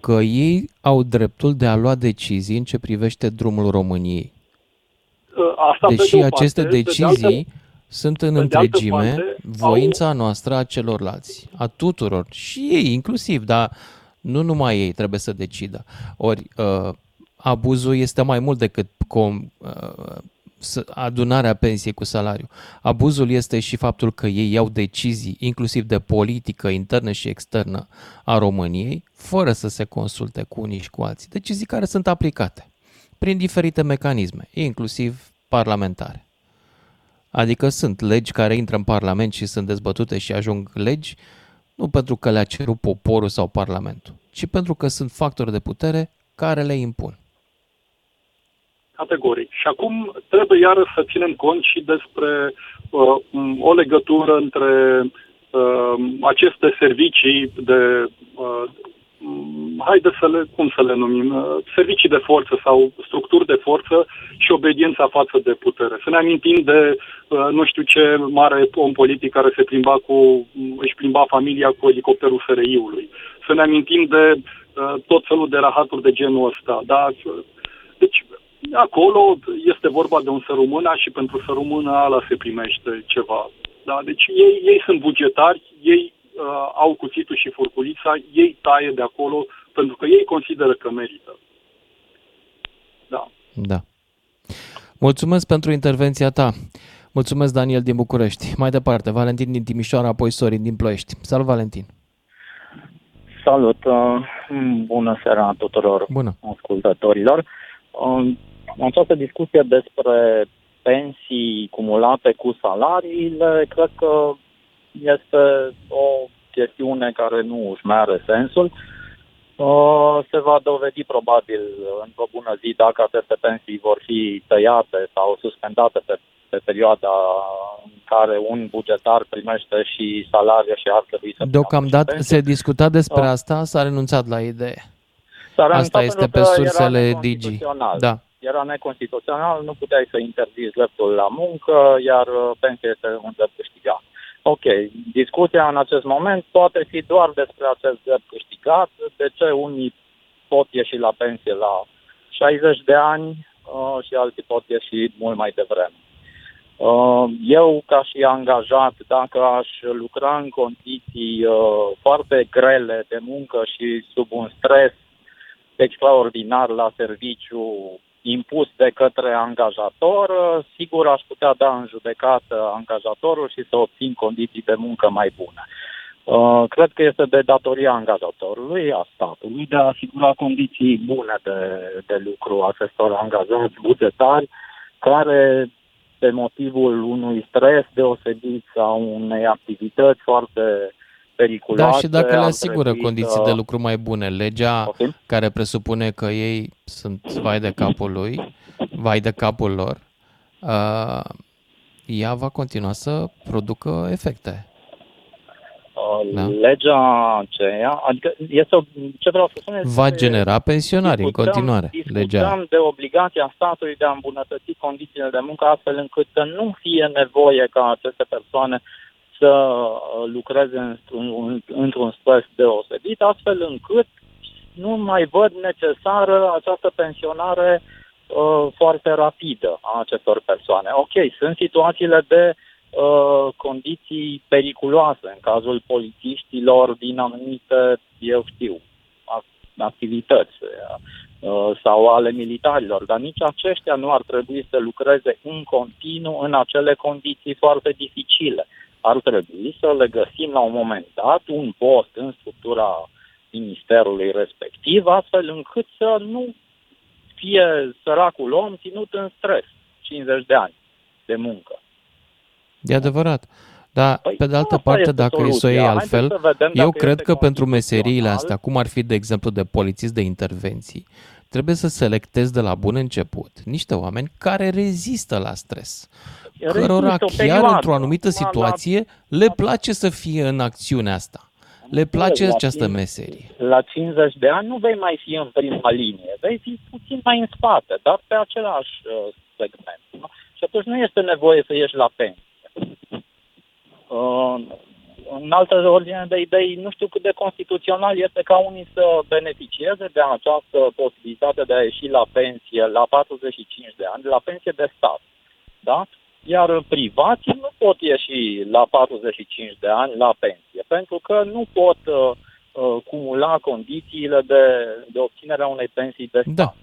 că ei au dreptul de a lua decizii în ce privește drumul României. Asta Deși de aceste parte, decizii de altă, sunt în de întregime parte, voința au... noastră a celorlalți, a tuturor, și ei inclusiv, dar nu numai ei trebuie să decidă. Ori uh, abuzul este mai mult decât com, uh, adunarea pensiei cu salariu. Abuzul este și faptul că ei iau decizii, inclusiv de politică internă și externă a României, fără să se consulte cu unii și cu alții. Decizii care sunt aplicate prin diferite mecanisme, inclusiv parlamentare. Adică sunt legi care intră în Parlament și sunt dezbătute și ajung legi, nu pentru că le-a cerut poporul sau Parlamentul, ci pentru că sunt factori de putere care le impun. Categoric. Și acum trebuie iară să ținem cont și despre uh, o legătură între uh, aceste servicii de uh, Mm, haide să le, cum să le numim, uh, servicii de forță sau structuri de forță și obediența față de putere. Să ne amintim de uh, nu știu ce mare om politic care se plimba cu, mm, își plimba familia cu elicopterul SRI-ului. Să ne amintim de uh, tot felul de rahaturi de genul ăsta. Da? Deci, acolo este vorba de un sărumâna și pentru sărumâna ala se primește ceva. Da? Deci ei, ei sunt bugetari, ei uh, au cuțitul și furculița, ei taie de acolo pentru că ei consideră că merită. Da. Da. Mulțumesc pentru intervenția ta. Mulțumesc, Daniel din București. Mai departe, Valentin din Timișoara, apoi Sorin din Ploiești. Salut, Valentin! Salut! Uh, bună seara tuturor Bună. ascultătorilor! Uh, această discuție despre pensii cumulate cu salariile, cred că este o chestiune care nu își mai are sensul. Uh, se va dovedi probabil într-o bună zi dacă aceste pensii vor fi tăiate sau suspendate pe, pe perioada în care un bugetar primește și salarie și ar trebui să Deocamdată se discuta despre uh. asta, s-a renunțat la idee. S-a asta este pe sursele Digi. Da. Era neconstituțional, nu puteai să interziți dreptul la muncă, iar pensia este un drept câștigat. Ok, discuția în acest moment poate fi doar despre acest drept câștigat, de ce unii pot ieși la pensie la 60 de ani uh, și alții pot ieși mult mai devreme. Uh, eu, ca și angajat, dacă aș lucra în condiții uh, foarte grele de muncă și sub un stres extraordinar la serviciu impus de către angajator, sigur aș putea da în judecată angajatorul și să obțin condiții de muncă mai bune. Uh, cred că este de datoria angajatorului, a statului, de a asigura condiții bune de, de lucru acestor angajați bugetari care, pe motivul unui stres deosebit sau unei activități foarte periculoase. Da, și dacă le asigură condiții de lucru mai bune, legea okay. care presupune că ei sunt vai de capul lui, vai de capul lor, uh, ea va continua să producă efecte. Uh, da? Legea aceea, adică este o, ce vreau să spun este Va genera pensionari în continuare. Legea. de obligația statului de a îmbunătăți condițiile de muncă astfel încât să nu fie nevoie ca aceste persoane să uh, lucreze într-un, într-un stres deosebit, astfel încât nu mai văd necesară această pensionare uh, foarte rapidă a acestor persoane. Ok, sunt situațiile de uh, condiții periculoase în cazul polițiștilor din anumite, eu știu, activități uh, sau ale militarilor, dar nici aceștia nu ar trebui să lucreze în continuu în acele condiții foarte dificile ar trebui să le găsim la un moment dat un post în structura ministerului respectiv, astfel încât să nu fie săracul om ținut în stres 50 de ani de muncă. E adevărat. Dar, păi, pe de altă parte, dacă e să o iei altfel, eu cred că pentru meseriile astea, cum ar fi, de exemplu, de polițist de intervenții, trebuie să selectezi de la bun început niște oameni care rezistă la stres. Cărora chiar într-o anumită situație le place să fie în acțiunea asta. Le place la această 50 meserie. La 50 de ani nu vei mai fi în prima linie, vei fi puțin mai în spate, dar pe același uh, segment. Nu? Și atunci nu este nevoie să ieși la pensie. Uh, în altă ordine de idei, nu știu cât de constituțional este ca unii să beneficieze de această posibilitate de a ieși la pensie la 45 de ani, la pensie de stat. Da? Iar privații nu pot ieși la 45 de ani la pensie, pentru că nu pot uh, uh, cumula condițiile de, de obținerea unei pensii de stat. Da.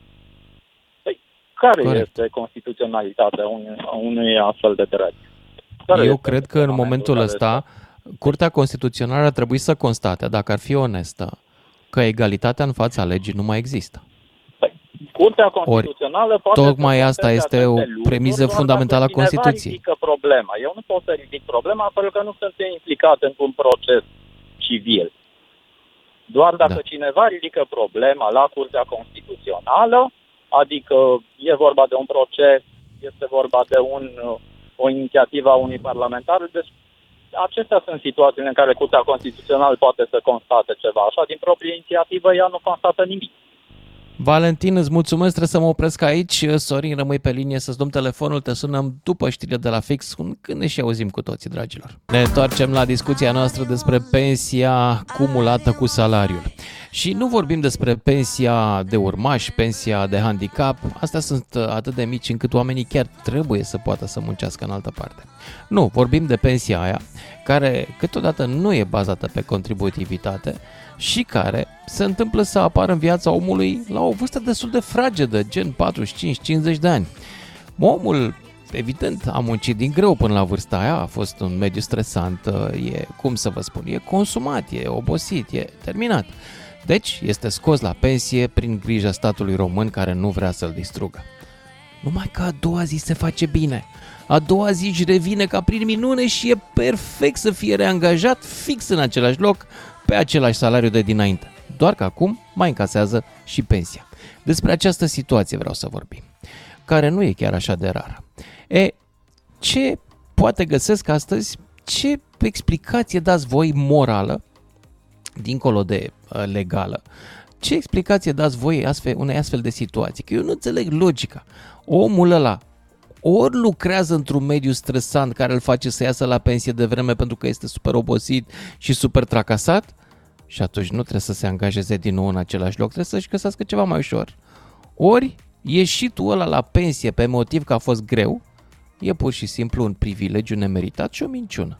Păi, care Corect. este constituționalitatea unui, unui astfel de drept? Care Eu este cred că în fundamentul momentul care ăsta Curtea Constituțională ar trebui să constate, dacă ar fi onestă, că egalitatea în fața legii nu mai există. Curtea Constituțională poate tocmai să asta conteste este o aceste lucruri premiză doar fundamentală a dacă cineva Constituției. ridică problema. Eu nu pot să ridic problema pentru că nu sunt implicat într-un proces civil. Doar dacă Da. cineva ridică problema la Curtea Constituțională, adică e vorba de un proces, este vorba de un, o inițiativă a unui parlamentar, deci acestea sunt situațiile în care Curtea Constituțională poate să constate ceva. Așa, din proprie inițiativă, ea nu constată nimic. Valentin, îți mulțumesc, trebuie să mă opresc aici. Sorin, rămâi pe linie să-ți dăm telefonul, te sunăm după știrile de la fix, când ne și auzim cu toții, dragilor. Ne întoarcem la discuția noastră despre pensia cumulată cu salariul. Și nu vorbim despre pensia de urmaș, pensia de handicap, astea sunt atât de mici încât oamenii chiar trebuie să poată să muncească în altă parte. Nu, vorbim de pensia aia, care câteodată nu e bazată pe contributivitate, și care se întâmplă să apară în viața omului la o vârstă destul de fragedă, gen 45-50 de ani. Omul, evident, a muncit din greu până la vârsta aia, a fost un mediu stresant, e, cum să vă spun, e consumat, e obosit, e terminat. Deci este scos la pensie prin grija statului român care nu vrea să-l distrugă. Numai că a doua zi se face bine. A doua zi își revine ca prin minune și e perfect să fie reangajat fix în același loc, pe același salariu de dinainte. Doar că acum mai încasează și pensia. Despre această situație vreau să vorbim, care nu e chiar așa de rară. E, ce poate găsesc astăzi, ce explicație dați voi morală, dincolo de uh, legală, ce explicație dați voi astfel, unei astfel de situații? Că eu nu înțeleg logica. Omul ăla ori lucrează într-un mediu stresant care îl face să iasă la pensie de vreme pentru că este super obosit și super tracasat și atunci nu trebuie să se angajeze din nou în același loc, trebuie să-și găsească ceva mai ușor. Ori ieșitul ăla la pensie pe motiv că a fost greu e pur și simplu un privilegiu nemeritat și o minciună.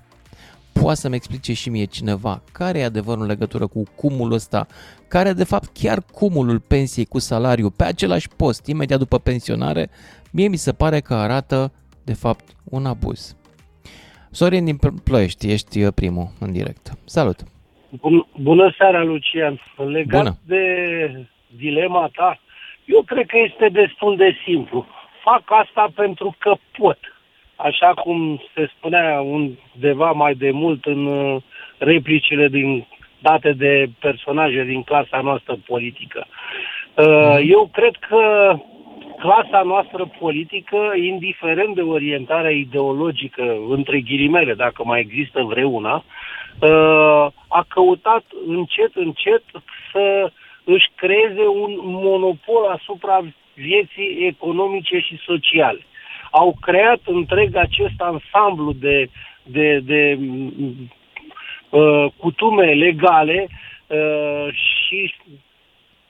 Poate să-mi explice și mie cineva care e adevărul în legătură cu cumulul ăsta, care de fapt chiar cumulul pensiei cu salariu pe același post imediat după pensionare mie mi se pare că arată, de fapt, un abuz. Sorin din Ploiești, ești uh, primul în direct. Salut! Bun, bună seara, Lucian. Legat Bună. de dilema ta, eu cred că este destul de simplu. Fac asta pentru că pot. Așa cum se spunea undeva mai de mult în uh, replicile din, date de personaje din clasa noastră politică. Uh, Eu cred că clasa noastră politică, indiferent de orientarea ideologică, între ghilimele, dacă mai există vreuna, uh, a căutat încet, încet să își creeze un monopol asupra vieții economice și sociale. Au creat întreg acest ansamblu de, de, de uh, cutume legale uh, și,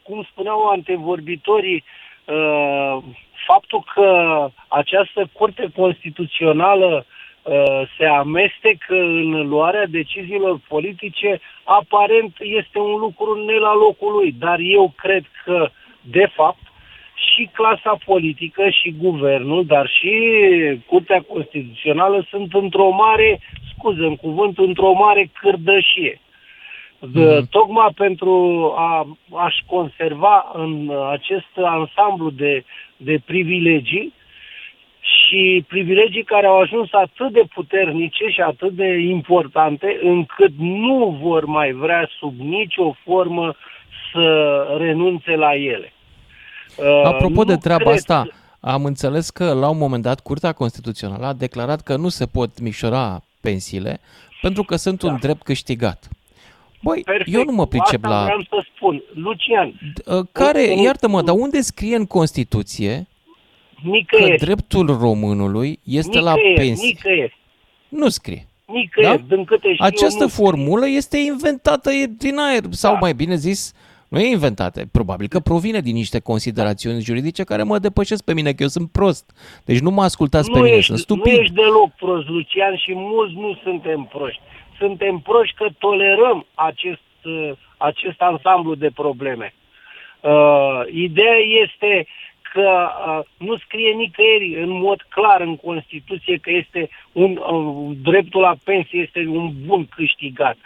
cum spuneau antevorbitorii, uh, faptul că această curte constituțională uh, se amestecă în luarea deciziilor politice, aparent este un lucru ne la locul lui. Dar eu cred că, de fapt, și clasa politică și guvernul, dar și Curtea Constituțională sunt într-o mare, scuză în cuvânt, într-o mare cârdășie. De, tocmai pentru a, a-și conserva în acest ansamblu de, de privilegii și privilegii care au ajuns atât de puternice și atât de importante încât nu vor mai vrea sub nicio formă să renunțe la ele. Uh, Apropo de nu treaba cred asta, am înțeles că la un moment dat Curtea Constituțională a declarat că nu se pot micșora pensiile pentru că sunt un drept câștigat. Băi, Perfect. eu nu mă pricep Asta la... vreau să spun. Lucian, Uh, Care, un- iartă-mă, dar unde scrie în Constituție că nicăieri, dreptul românului este la nicăieri, pensie? nicăieri, Nu scrie. nicăieri, din câte știu Această eu, nu formulă este inventată e din aer, sau Da. mai bine zis, nu e inventată, probabil că provine din niște considerațiuni juridice care mă depășesc pe mine, că eu sunt prost. Deci nu mă ascultați pe nu mine, ești, sunt nu stupid. ești deloc prost, Lucian, și mulți nu suntem proști. Suntem proști că tolerăm acest, uh, acest ansamblu de probleme. Uh, ideea este că uh, nu scrie nicăieri în mod clar în Constituție că este un, uh, dreptul la pensie este un bun câștigat.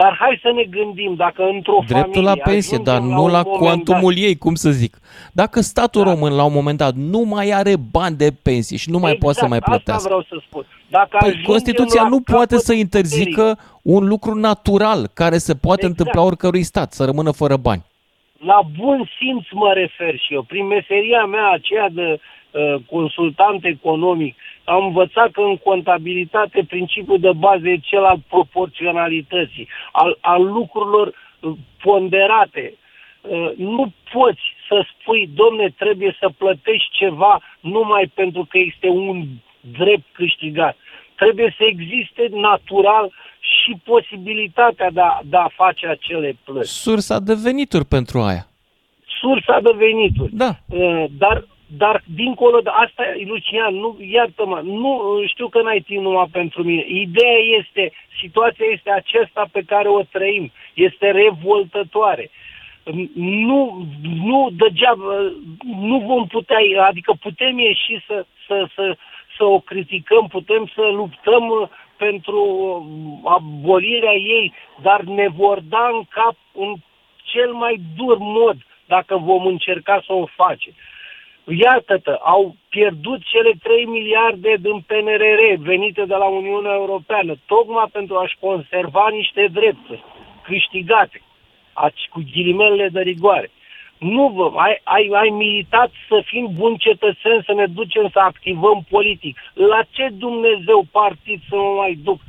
Dar hai să ne gândim, dacă într-o Dreptul la familie pensie, ajungem dar la nu un la moment cuantumul ei, cum să zic. Dacă statul Da. român la un moment dat nu mai are bani de pensie și nu mai exact, poate să mai Asta plătească, vreau să spun. Dacă Păi, ajungem Constituția la nu poate capătul să interzică un lucru natural care se poate Exact. întâmpla oricărui stat, să rămână fără bani. La bun simț mă refer și eu. Prin meseria mea aceea de uh, consultant economic, am învățat că în contabilitate principiul de bază e cel al proporționalității, al, al lucrurilor uh, ponderate. Uh, nu poți să spui, domne, trebuie să plătești ceva numai pentru că este un drept câștigat. Trebuie să existe natural și posibilitatea de a, de a face acele plăți Sursa de venituri pentru aia. sursa de venituri. Da. Uh, Dar, dar dincolo de asta, Lucian, nu, iartă-mă, nu uh, știu că n-ai timp numai pentru mine. Ideea este, situația este aceasta pe care o trăim. Este revoltătoare. Nu, nu degeaba, nu vom putea, adică putem ieși să, să, să, să o criticăm, putem să luptăm uh, pentru uh, abolirea ei, dar ne vor da în cap în cel mai dur mod dacă vom încerca să o facem. Iată-te, au pierdut cele 3 miliarde din PNRR venite de la Uniunea Europeană, tocmai pentru a-și conserva niște drepturi câștigate, aci- cu ghilimelele de rigoare. Nu, vă, ai, ai, ai militat să fim buni cetățeni, să ne ducem să activăm politic. La ce Dumnezeu partid să mă mai duc?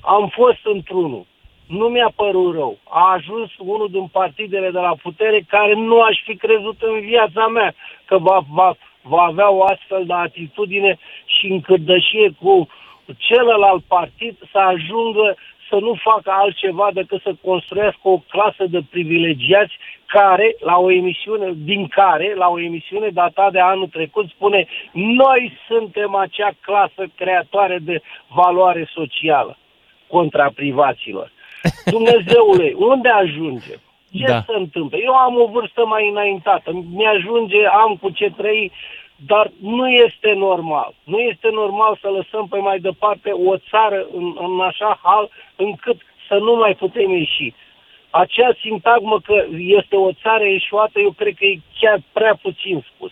Am fost într-unul. Nu mi-a părut rău. A ajuns unul din partidele de la putere care nu aș fi crezut în viața mea că va, va, va avea o astfel de atitudine și în cârdășie cu celălalt partid să ajungă să nu facă altceva decât să construiască o clasă de privilegiați care, la o emisiune, din care, la o emisiune datată de anul trecut, spune noi suntem acea clasă creatoare de valoare socială contra privaților. *laughs* Dumnezeule, unde ajungem? Ce Da. se întâmplă? Eu am o vârstă mai înaintată, mi-ajunge, am cu ce trăi, dar nu este normal. Nu este normal să lăsăm pe mai departe o țară în, în așa hal încât să nu mai putem ieși. Acea sintagmă că este o țară eșuată, eu cred că e chiar prea puțin spus.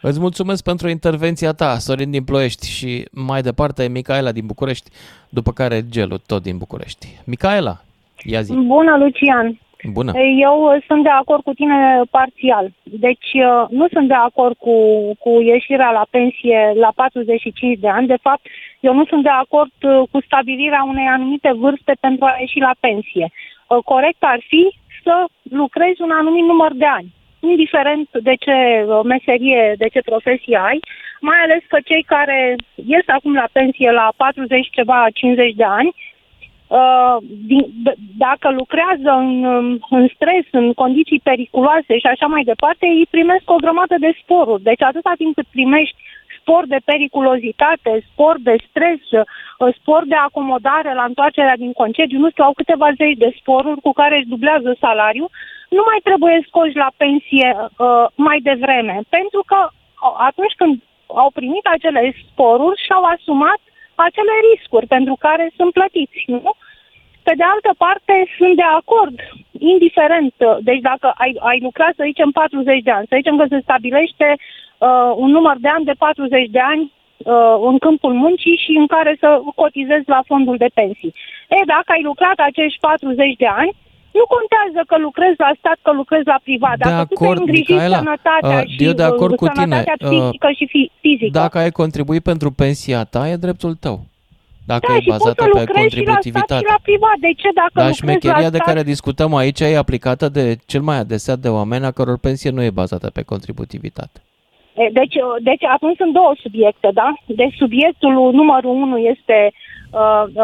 Îți mulțumesc pentru intervenția ta, Sorin din Ploiești și mai departe Micaela din București, după care Gelu, tot din București. Micaela, ia zi. Bună, Lucian. Bună. Eu uh, sunt de acord cu tine parțial. Deci uh, nu sunt de acord cu, cu ieșirea la pensie la 45 de ani. De fapt, eu nu sunt de acord uh, cu stabilirea unei anumite vârste pentru a ieși la pensie. Uh, Corect ar fi să lucrezi un anumit număr de ani, indiferent de ce uh, meserie, de ce profesie ai, mai ales că cei care ies acum la pensie la 40 ceva, 50 de ani, Uh, din, d- dacă lucrează în, um, în stres, în condiții periculoase și așa mai departe, îi primesc o grămadă de sporuri. Deci atâta timp cât primești spor de periculozitate, spor de stres, uh, spor de acomodare la întoarcerea din concediu, nu știu, au câteva zeci de sporuri cu care își dublează salariul, nu mai trebuie scoși la pensie uh, mai devreme, pentru că uh, atunci când au primit acele sporuri și-au asumat acele riscuri pentru care sunt plătiți, nu? Pe de altă parte, sunt de acord, indiferent, uh, deci dacă ai, ai lucrat, să zicem, 40 de ani, să zicem că se stabilește uh, un număr de ani de 40 de ani uh, în câmpul muncii și în care să cotizezi la fondul de pensii. E, dacă ai lucrat acești 40 de ani, Nu contează că lucrezi la stat, că lucrezi la privat. De Dacă acord, tu te îngrijești Micaela, sănătatea uh, și eu de acord cu tine, sănătatea uh, psihică și fi, fizică. Dacă ai contribuit pentru pensia ta, e dreptul tău. Dacă da, e și poți bazată să pe lucrezi și la stat contributivitate. și la privat. De ce dacă Dar lucrezi la șmecheria de stat... care discutăm aici e aplicată de cel mai adesea de oameni a căror pensie nu e bazată pe contributivitate. E, Deci, deci atunci sunt două subiecte, da? Deci subiectul numărul unu este uh,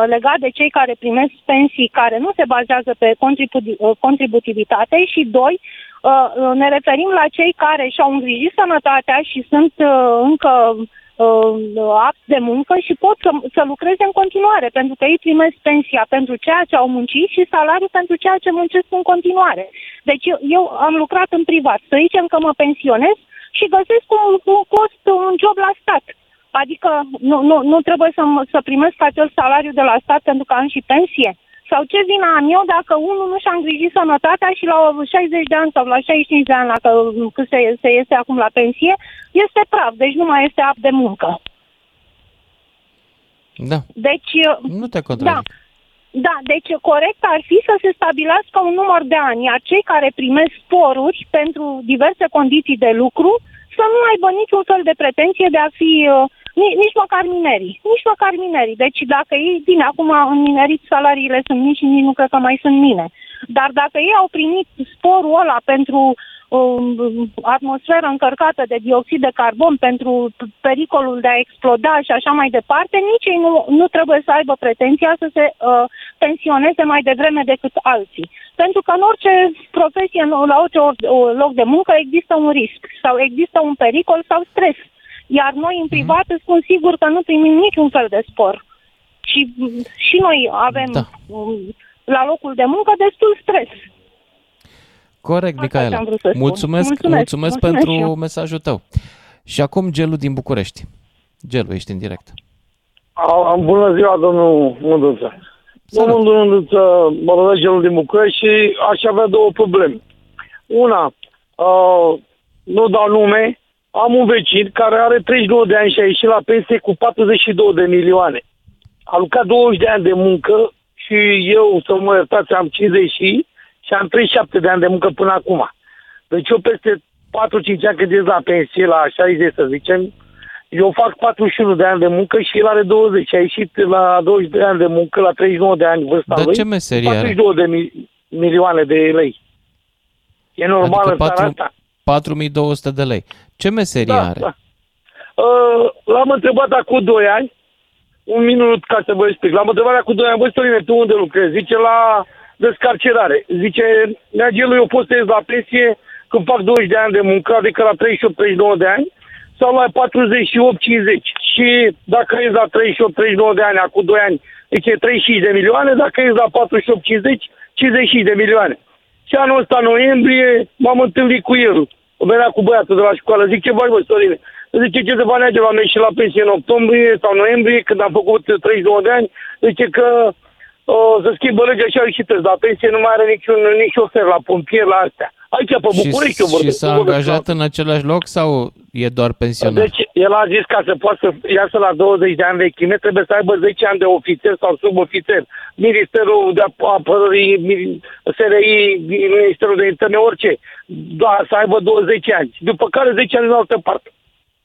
legat de cei care primesc pensii care nu se bazează pe contribu- uh, contributivitate și doi, uh, ne referim la cei care și-au îngrijit sănătatea și sunt uh, încă uh, apți de muncă și pot să, să lucreze în continuare, pentru că ei primesc pensia pentru ceea ce au muncit și salariul pentru ceea ce muncesc în continuare. Deci eu, eu am lucrat în privat, să zicem că mă pensionez și găsesc un, un cost, un job la stat. Adică nu, nu, nu trebuie să, m- să primesc acel salariu de la stat pentru că am și pensie. Sau ce vina am eu dacă unul nu și-a îngrijit sănătatea și la 60 de ani sau la 65 de ani, dacă cât se, se iese acum la pensie, este praf, deci nu mai este apt de muncă. Da, Deci, nu te da, contrazic. da, deci corect ar fi să se stabilească un număr de ani, iar cei care primesc sporuri pentru diverse condiții de lucru să nu aibă niciun fel de pretenție de a fi uh, ni- nici măcar minerii. Nici măcar minerii. Deci dacă ei, bine, acum în minerit salariile sunt mici și nici nu cred că mai sunt mine. Dar dacă ei au primit sporul ăla pentru um, atmosferă încărcată de dioxid de carbon, pentru pericolul de a exploda și așa mai departe, nici ei nu, nu trebuie să aibă pretenția să se uh, pensioneze mai devreme decât alții. Pentru că în orice profesie, în- la orice or- o- loc de muncă există un risc sau există un pericol sau stres. Iar noi în privat îți spun sigur că nu primim niciun fel de spor. Și, și noi avem Da. um, la locul de muncă destul stres. Corect, Asta Micaela. am vrut să spun. Mulțumesc, Mulțumesc, mulțumesc mulțumesc pentru și eu. mesajul tău. Și acum Gelu din București. Gelu, ești în direct. A- Bună ziua, domnul Mânduță. Domnul Mânduță, mă numesc Gelul din București și aș avea două probleme. Una, uh, nu dau nume, am un vecin care are 32 de ani și a ieșit la pensie cu 42 de milioane. A lucrat 20 de ani de muncă și eu, să mă iertați, am 50 și și am 37 de ani de muncă până acum. Deci eu peste 4-5 ani când ies la pensie, la 60 să zicem, eu fac 41 de ani de muncă și el are 20. A ieșit la 20 de ani de muncă, la 39 de ani vârsta Dar lui. ce meserie are? 42 de mi- milioane de lei. E normal Adică în țara 4, asta. 4200 de lei. Ce meserie Da, are? da. Uh, l-am întrebat acum 2 ani, un minut ca să vă explic. L-am întrebat acum 2 ani, băi, Storine, tu unde lucrezi? Zice la descarcerare. Zice, Neagelul, eu pot să ies la pensie când fac 20 de ani de muncă, adică la 38-39 de ani, sau la 48-50. Și dacă ies la 38-39 de ani, acum 2 ani, zice 35 de milioane, dacă ies la 48-50, 55 de milioane. Și anul ăsta, în noiembrie, m-am întâlnit cu el. Venea cu băiatul de la școală. Zic, ce faci, bă, Storine? Zice, ce se va neage la noi și la pensie în octombrie sau noiembrie, când am făcut 32 de ani. Zice că o să schimbă legea și arhitect. La pensie nu mai are niciun, nici ofer la pompier, la astea. Aici, pe București, eu și, și vorbesc. s-a nu vorbesc angajat la- în același loc sau e doar pensionar? deci, el a zis ca să poată să iasă la 20 de ani vechime, trebuie să aibă 10 ani de ofițer sau subofițer. Ministerul de Apărării, Mi- SRI, Ministerul de Interne, orice. Da, să aibă 20 ani. După care 10 ani în altă parte.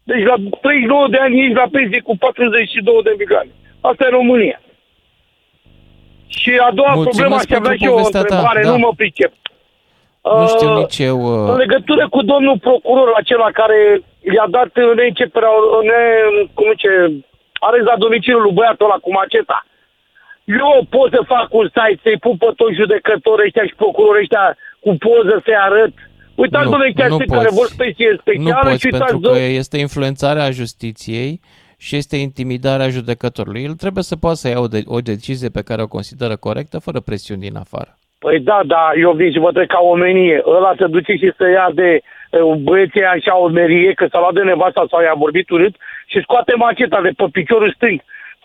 Deci la 39 de ani ești la pensie cu 42 de milioane. Asta e România. Și a doua Mulțumesc problemă aș avea pentru și eu o povestea ta, întrebare, da. nu mă pricep. Nu știu Uh, nici eu... în uh, legătură cu domnul procuror acela care i-a dat neînceperea, ne, cum zice, arest la domiciliul lui băiatul ăla cu maceta. Eu pot să fac un site, să-i pun pe toți judecătorii ăștia și procurorii ăștia cu poză să-i arăt. Uitați, Nu, domnule, chiar nu știi care poți. vor pensie Nu specială poți, și uitați, pentru că domnule, este influențarea justiției și este intimidarea judecătorului. El trebuie să poată să ia o, de- o decizie pe care o consideră corectă, fără presiuni din afară. Păi da, da, eu vin și vă trec ca omenie. Ăla se duce și să ia de uh, băieții așa o merie, că s-a luat de nevasta sau i-a vorbit urât și scoate maceta de pe piciorul stâng.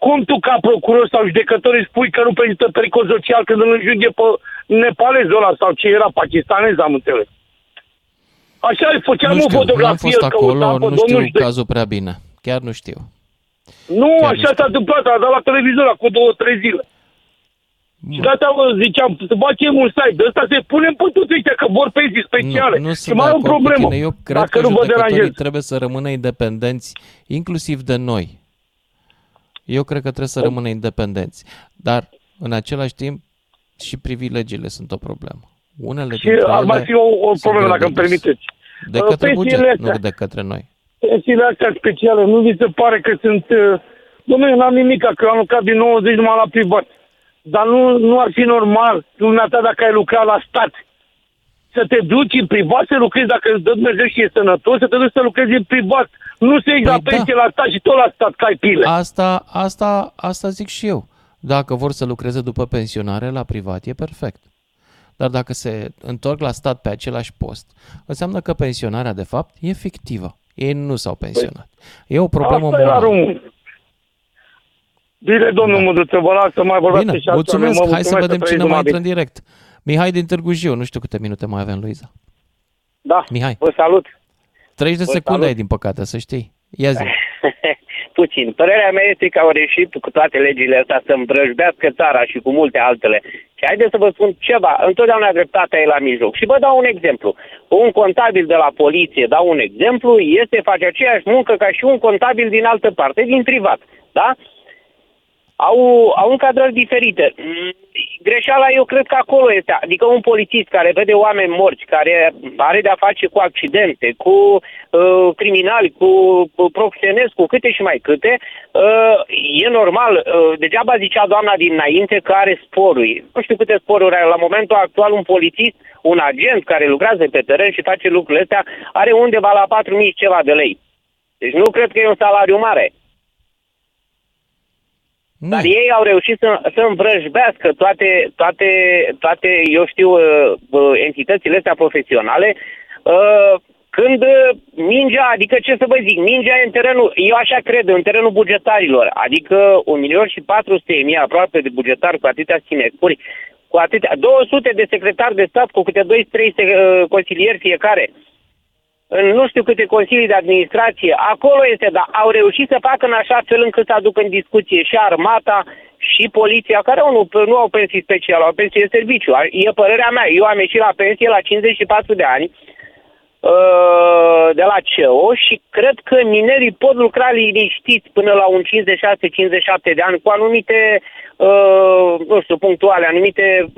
Cum tu ca procuror sau judecător îi spui că nu prezintă pericol social când îl înjunghe pe nepalezul ăla sau ce era pakistanez, am înțeles. Așa îi făceam nu o știu, nu am fotografie, fost îl acolo, căutam pe nu știu domnul jude- cazul prea bine. Chiar nu știu. Nu, Chiar așa s-a întâmplat, a dat la televizor acum două, trei zile. Și de asta vă ziceam, să facem un site de ăsta, să punem pe toți ăștia, că vor pensii speciale. Nu, nu și sunt mai de am o acord cu problemă. tine. Eu cred dacă că nu vă judecătorii deranjez. trebuie să rămână independenți, inclusiv de noi. Eu cred că trebuie să rămână independenți. Dar, în același timp, și privilegiile sunt o problemă. Unele Și dintre ar mai ele fi o, o sunt problemă, greu dacă de îmi dus. permiteți. De Uh, către pensiile buget, astea. nu de către noi. Pensiile astea speciale, nu vi se pare că sunt... uh, Dom'le, n-am nimic, că eu am lucrat din 90 numai la privat. Dar nu, nu ar fi normal, dumneata, dacă ai lucrat la stat, să te duci în privat să lucrezi, dacă îți dă Dumnezeu și e sănătos, să te duci să lucrezi în privat. Nu să iei la pensie la stat și tot la stat, că ai pile. Asta, asta, asta zic și eu. Dacă vor să lucreze după pensionare la privat, e perfect. Dar dacă se întorc la stat pe același post, înseamnă că pensionarea, de fapt, e fictivă. Ei nu s-au pensionat. E o problemă Asta e la morală. român. Bine, domnul da. Măduță, vă las să mai vorbească Bine, și alții mulțumesc. oameni. Mă Hai să mulțumesc vedem că cine trăiți mai numai intră în direct. Mihai din Târgu Jiu. Nu știu câte minute mai avem, Luiza. Da, Mihai. vă salut. 30 de Vă secunde salut. ai, din păcate, să știi. Ia zi. *laughs* Puțin. Părerea mea este că au reușit cu toate legile astea să îmbrăjbească țara și cu multe altele. Și haideți să vă spun ceva. Întotdeauna dreptatea e la mijloc. Și vă dau un exemplu. Un contabil de la poliție, dau un exemplu, este face aceeași muncă ca și un contabil din altă parte, din privat. Da? Au, au încadrari diferite. Mm, Greșeala eu cred că acolo este. Adică un polițist care vede oameni morți, care are de-a face cu accidente, cu uh, criminali, cu uh, proxenezi, cu câte și mai câte, uh, e normal. Uh, degeaba zicea doamna dinainte că are sporuri. Nu știu câte sporuri are. La momentul actual un polițist, un agent care lucrează pe teren și face lucrurile astea, are undeva la 4.000 și ceva de lei. Deci nu cred că e un salariu mare. Dar ei au reușit să, să îmbrăjbească toate, toate, toate, eu știu, uh, uh, entitățile astea profesionale, uh, când uh, mingea, adică ce să vă zic, mingea e în terenul, eu așa cred, în terenul bugetarilor, adică un milion și 400 de mii aproape de bugetari cu atâtea sinecuri, cu atâtea, 200 de secretari de stat cu câte 2-3 uh, consilieri fiecare în nu știu câte consilii de administrație, acolo este, dar au reușit să facă în așa fel încât să aducă în discuție și armata și poliția, care nu, nu au pensii speciale, au pensii de serviciu. E părerea mea. Eu am ieșit la pensie la 54 de ani uh, de la CEO și cred că minerii pot lucra liniștiți până la un 56-57 de ani cu anumite, uh, nu știu, punctuale, anumite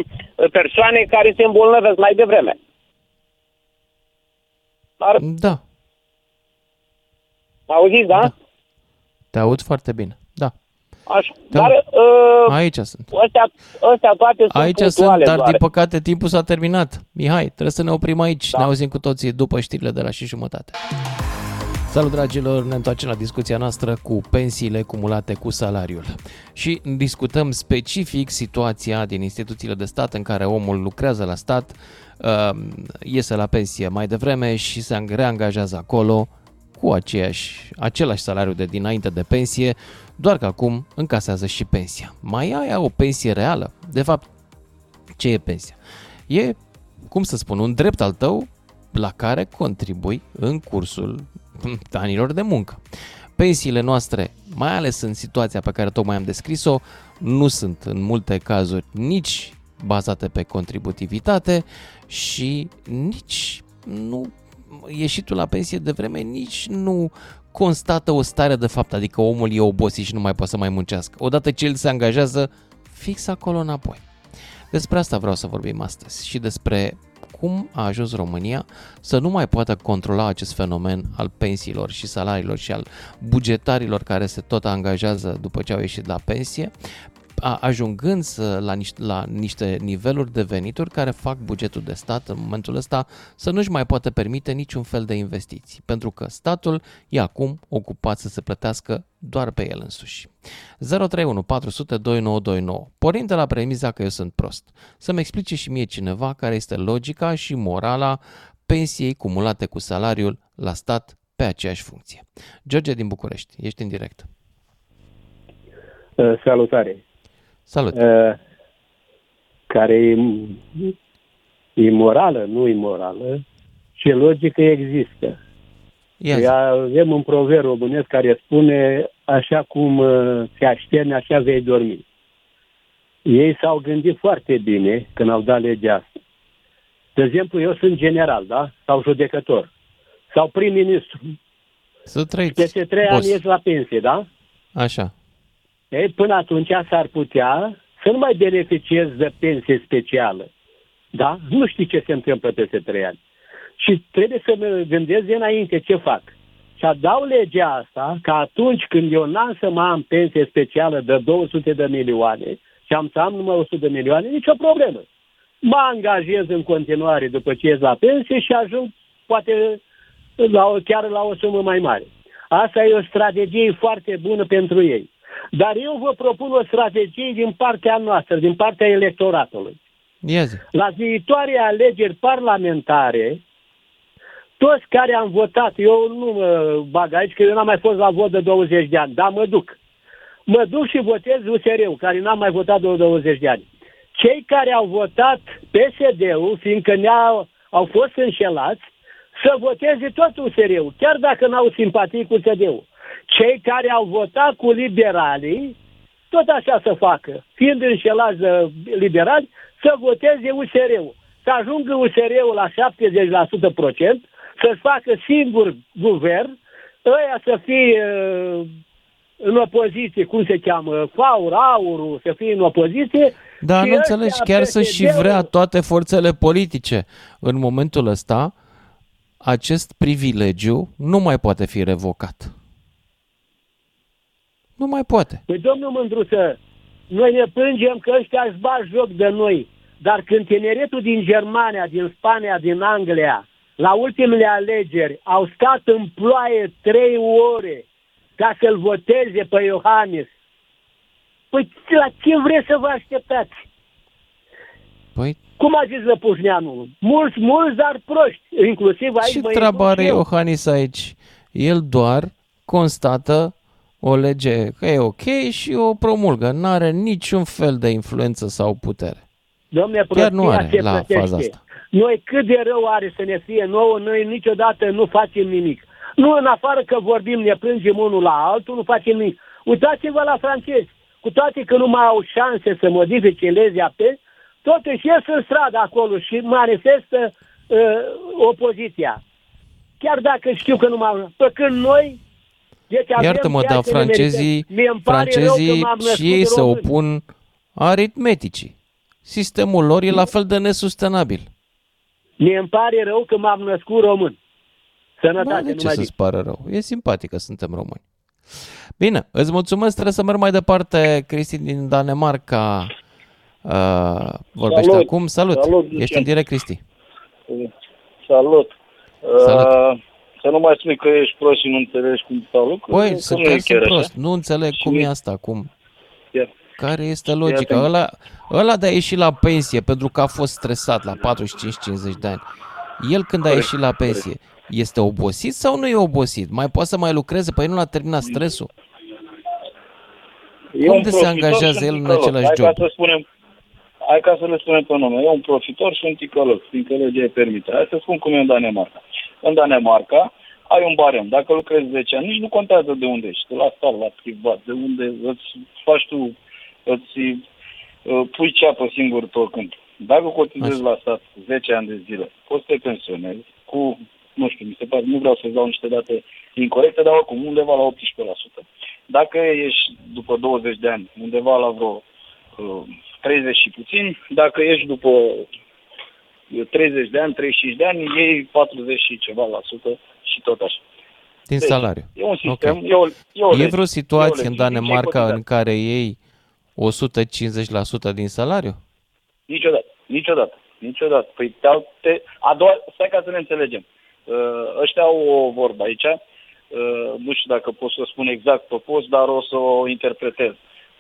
persoane care se îmbolnăvesc mai devreme. Dar... Da. Auziți, da? da? Te aud foarte bine. Da. Așa. Da. Dar uh, Aici sunt. Astea, astea toate sunt Aici sunt, punctuale dar doar. din păcate timpul s-a terminat. Mihai, trebuie să ne oprim aici. Da. Ne auzim cu toții după știrile de la și jumătate. Salut dragilor, ne întoarcem la discuția noastră cu pensiile cumulate cu salariul. Și discutăm specific situația din instituțiile de stat în care omul lucrează la stat, uh, iese la pensie mai devreme și se reangajează acolo cu aceeași, același salariu de dinainte de pensie, doar că acum încasează și pensia. Mai ai o pensie reală? De fapt, ce e pensia? E, cum să spun, un drept al tău la care contribui în cursul anilor de muncă. Pensiile noastre, mai ales în situația pe care tocmai am descris-o, nu sunt în multe cazuri nici bazate pe contributivitate și nici nu ieșitul la pensie de vreme nici nu constată o stare de fapt, adică omul e obosit și nu mai poate să mai muncească. Odată ce el se angajează, fix acolo înapoi. Despre asta vreau să vorbim astăzi și despre cum a ajuns România să nu mai poată controla acest fenomen al pensiilor și salariilor și al bugetarilor care se tot angajează după ce au ieșit la pensie, a- ajungând să, la, niște, la niște niveluri de venituri care fac bugetul de stat în momentul ăsta să nu-și mai poată permite niciun fel de investiții, pentru că statul e acum ocupat să se plătească doar pe el însuși. 031 400 2929. Pornind de la premiza că eu sunt prost, să-mi explice și mie cineva care este logica și morala pensiei cumulate cu salariul la stat pe aceeași funcție. George din București, ești în direct. Uh, salutare. Salut. Uh, care e imorală, nu imorală, ce logică există. Ia Păi avem un proverb românesc care spune așa cum uh, te așterni, așa vei dormi. Ei s-au gândit foarte bine când au dat legea asta. De exemplu, eu sunt general, da? Sau judecător. Sau prim-ministru. Să trăiți. Peste trei boss. ani ies la pensie, da? Așa. Ei, până atunci s-ar putea să nu mai beneficiez de pensie specială. Da? Nu știi ce se întâmplă peste trei ani. Și trebuie să mă gândesc de înainte ce fac. Și dau legea asta că atunci când eu n-am să mă am pensie specială de 200 de milioane și am să am numai 100 de milioane, nicio problemă. Mă angajez în continuare după ce ies la pensie și ajung poate la o, chiar la o sumă mai mare. Asta e o strategie foarte bună pentru ei. Dar eu vă propun o strategie din partea noastră, din partea electoratului. Ia zi. La viitoare alegeri parlamentare, toți care am votat, eu nu mă bag aici, că eu n-am mai fost la vot de 20 de ani, dar mă duc. Mă duc și votez USR-ul, care n-am mai votat de 20 de ani. Cei care au votat PSD-ul, fiindcă ne-au au fost înșelați, să voteze tot USR-ul, chiar dacă n-au simpatii cu PSD-ul. Cei care au votat cu liberalii, tot așa să facă, fiind înșelați de liberali, să voteze USR-ul. Să ajungă USR-ul la 70% procent, să-și facă singur guvern, ăia să fie uh, în opoziție, cum se cheamă, Faur, Aurul, să fie în opoziție. Dar și nu ăștia înțelegi, chiar să și PSD-ul vrea toate forțele politice. În momentul ăsta, acest privilegiu nu mai poate fi revocat. Nu mai poate. Păi, domnul Mândruță, noi ne plângem că ăștia își bat joc de noi, dar când tineretul din Germania, din Spania, din Anglia, la ultimele alegeri, au stat în ploaie trei ore ca să-l voteze pe Iohannis, păi la ce vreți să vă așteptați? Păi, Cum a zis Lăpușneanu? Mulți, mulți, dar proști, inclusiv aici ce mă treabă includ are și eu. Iohannis aici? El doar constată o lege că e ok și o promulgă. Nu are niciun fel de influență sau putere. Domne, Chiar nu prostia are se la plătește. faza asta. Noi cât de rău are să ne fie nouă, noi niciodată nu facem nimic. Nu în afară că vorbim, ne plângem unul la altul, nu facem nimic. Uitați-vă la francezi. Cu toate că nu mai au șanse să modifice legea pe, totuși ies în stradă acolo și manifestă uh, opoziția. Chiar dacă știu că nu mai Pe când noi deci avem Iartă-mă, ceea dar ce ne francezii, merităm. Mie îmi pare rău că francezii m-am născut și ei se român. opun aritmeticii. Sistemul lor e la fel de nesustenabil. Mie îmi pare rău că m-am născut român. Sănătate, Da, de ce numai să-ți pară rău? E simpatic că suntem români. Bine, îți mulțumesc, trebuie să merg mai departe. Cristi din Danemarca uh, vorbește Salut! acum. Salut! Salut, Ești Lucian! în direct, Cristi. Salut. Salut. Uh, să nu mai spui că ești prost și nu înțelegi cum stau lucrurile. Păi, că să nu chiar e sunt chiar prost. așa. Nu înțeleg Și- cum e asta, cum. Chiar. Care este logica? Iată. Ăla, ăla de a ieși la pensie pentru că a fost stresat la 45-50 de ani. El când a Corect, ieșit la pensie, este obosit sau nu e obosit? Mai poate să mai lucreze? Păi nu l-a terminat stresul? E Cum un de se profitor angajează și un el în ticălos. același Hai job? Ca să spunem, hai ca să le spunem pe nume. E un profitor și un ticălos, fiindcă legea îi permite. Hai să spun cum e în Danemarca. În Danemarca ai un barem. Dacă lucrezi 10 ani, nici nu contează de unde ești. La stat, la privat, de unde îți faci tu, îți uh, pui ceapă singur pe oricând. Dacă cotizezi la stat 10 ani de zile, poți să te pensionezi cu, nu știu, mi se pare, nu vreau să-ți dau niște date incorrecte, dar oricum undeva la 18%. Dacă ești după 20 de ani, undeva la vreo uh, 30 și puțin, dacă ești după uh, 30 de ani, 35 de ani, iei 40 și ceva la sută și tot așa. Din Deci, salariu. E un sistem, Ok. e o, e o E lege. vreo situație E o în lege. Danemarca Nici în care iei 150% din salariu? Niciodată, niciodată, niciodată. Păi te, te, a doua, stai ca să ne înțelegem. Uh, ăștia au o vorbă aici, uh, nu știu dacă pot să o spun exact pe post, dar o să o interpretez.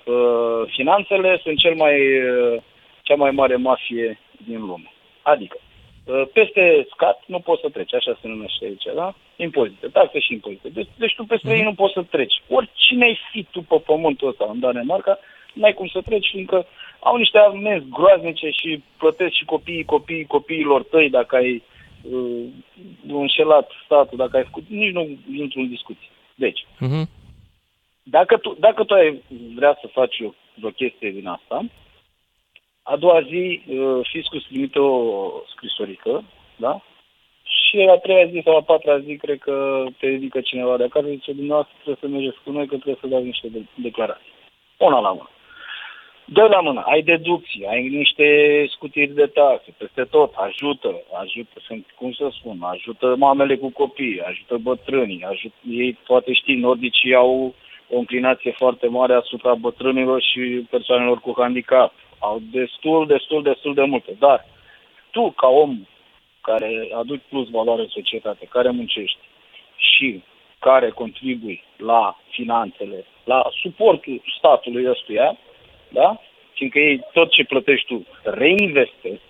Uh, finanțele sunt cel mai, uh, cea mai mare mafie din lume. Adică, uh, peste scat nu poți să treci, așa se numește aici, da? Impozite, taxe și impozite. Deci, deci tu peste ei nu poți să treci. Oricine ai fi tu pe pământul ăsta în Danemarca, n-ai cum să treci, fiindcă au niște amenzi groaznice și plătesc și copiii, copiii, copiilor tăi dacă ai uh, înșelat statul, dacă ai făcut, nici nu intru în discuție. Deci, Mhm. dacă tu, dacă tu ai vrea să faci o, o chestie din asta, a doua zi uh, fiscul îți trimite o scrisorică, da? Și la treia zi sau la patra zi, cred că te ridică cineva de acasă și zice, dumneavoastră trebuie să mergeți cu noi, că trebuie să dați niște de- declarații. Una la mână. Dă la mână, ai deducții, ai niște scutiri de taxe, peste tot, ajută, ajută, sunt, cum să spun, ajută mamele cu copii, ajută bătrânii, ajută, ei poate știi, nordicii au o înclinație foarte mare asupra bătrânilor și persoanelor cu handicap. Au destul, destul, destul de multe. Dar tu, ca om care aduci plus valoare în societate, care muncești și care contribui la finanțele, la suportul statului ăstuia, da? Fiindcă ei tot ce plătești tu reinvestesc.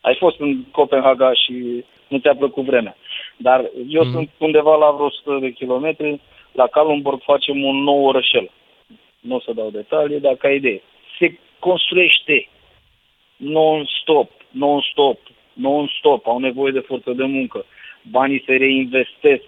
Ai fost în Copenhaga și nu ți-a plăcut vremea. Dar eu mm. sunt undeva la vreo 100 de kilometri, la Kalundborg facem un nou orășel. Nu o să dau detalii, dar ca idee. Se construiește non-stop, non-stop, non-stop, au nevoie de forță de muncă. Banii se reinvestesc.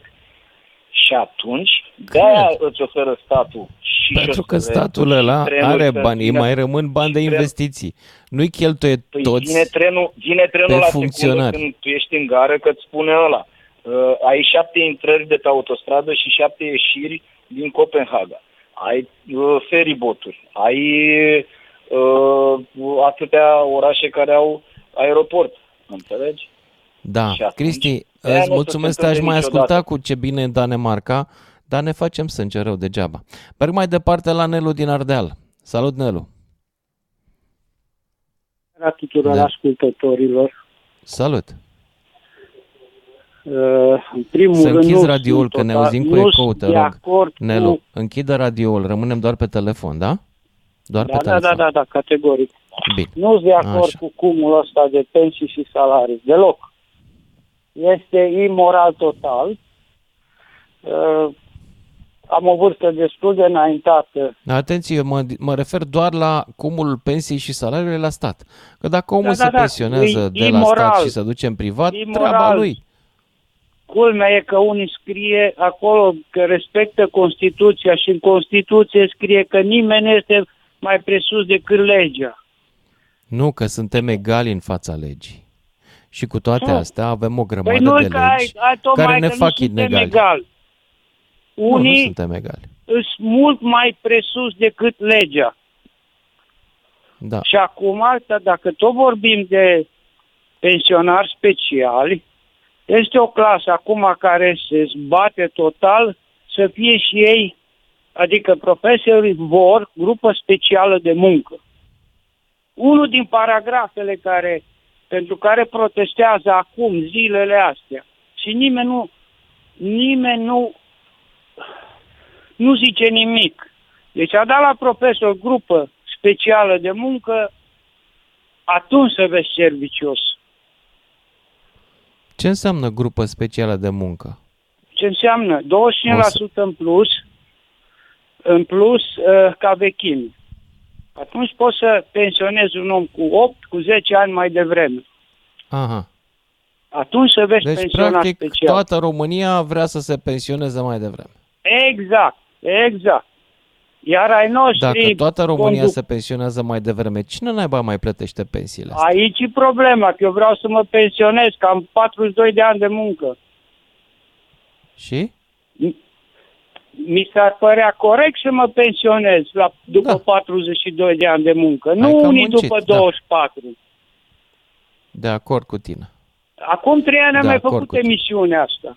Și atunci, de-aia îți oferă statul și Pentru că șoselele, statul și ăla trenul are să bani, îi vină- mai rămân bani de și trenul- investiții. Nu-i cheltuie Păi toți vine trenul, vine trenul pe la secundă funcționari. când tu ești în gară că îți spune ăla. Uh, ai șapte intrări de pe autostradă și șapte ieșiri din Copenhaga. Ai uh, feriboturi, ai uh, atâtea orașe care au aeroport. Înțelegi? Da, Și atunci, Cristi, de-aia îți nu o să mulțumesc, se te-aș mai întâmple asculta niciodată. cu ce bine în Danemarca, dar ne facem sânge rău degeaba. Merg mai departe la Nelu din Ardeal. Salut, Nelu! la tuturor Da. ascultătorilor. Salut! Uh, în primul Să rând, închizi nu radioul, sunt că ne total- auzim cu nu ecou, sunt te de rog. acord Nelu, Cu... închide radioul, rămânem doar pe telefon, da? Doar Da, pe da, telefon. da, da, da, categoric. Bine. Nu sunt de acord Așa. cu cumul ăsta de pensii și salarii, deloc. Este imoral total. Uh, am o vârstă destul de înaintată. Atenție, eu mă, mă refer doar la cumulul pensiei și salariului la stat. Că dacă omul Da, se da, da, pensionează e de la imoral. stat și se duce în privat, Imoral. treaba lui. Culmea e că unii scrie acolo că respectă Constituția și în Constituție scrie că nimeni nu este mai presus decât legea. Nu, că suntem egali în fața legii. Și cu toate Nu. astea avem o grămadă Păi nu de că ai, legi ai tocmai care ne că fac nu suntem inegali. egali. Nu, nu Unii suntem egali. sunt mult mai presus decât legea. Da. Și acum, asta, dacă tot vorbim de pensionari speciali, este o clasă acum care se zbate total să fie și ei, adică profesorii vor grupă specială de muncă. Unul din paragrafele care, pentru care protestează acum, zilele astea, și nimeni nu, nimeni nu, nu zice nimic. Deci a dat la profesor grupă specială de muncă, atunci să vezi servicios. Ce înseamnă grupă specială de muncă? Ce înseamnă? 25% în plus, în plus uh, ca vechime. Atunci poți să pensionezi un om cu 8, cu 10 ani mai devreme. Aha. Atunci să vezi Deci, pensionar practic, special. toată România vrea să se pensioneze mai devreme. Exact, exact. Iar ai noștri... Dacă toată România conduc- se pensionează mai devreme, cine naiba mai plătește pensiile astea? Aici e problema, că eu vreau să mă pensionez, că am 42 de ani de muncă. Și? Mi s-ar părea corect să mă pensionez la, după da. 42 de ani de muncă, nu că unii muncit, după da. 24. De acord cu tine. Acum trei ani am De mai acord făcut cu tine. emisiunea asta.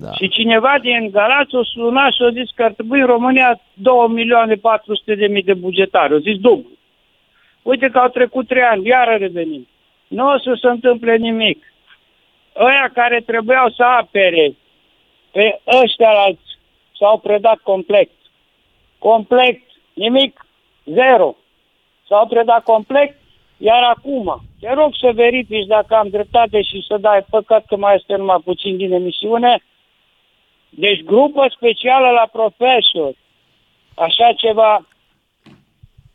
Da. Și cineva din Galați o suna și a zis că ar trebui în România 2 milioane 400 de mii de bugetari. O zis dublu. Uite că au trecut trei ani, iară revenim. Nu o să se întâmple nimic. Ăia care trebuiau să apere pe ăștia alți s-au predat complet. Complet, nimic, zero. S-au predat complet, iar acum, te rog să verifici dacă am dreptate și să dai păcat că mai este numai puțin din emisiune. Deci grupă specială la profesor, așa ceva.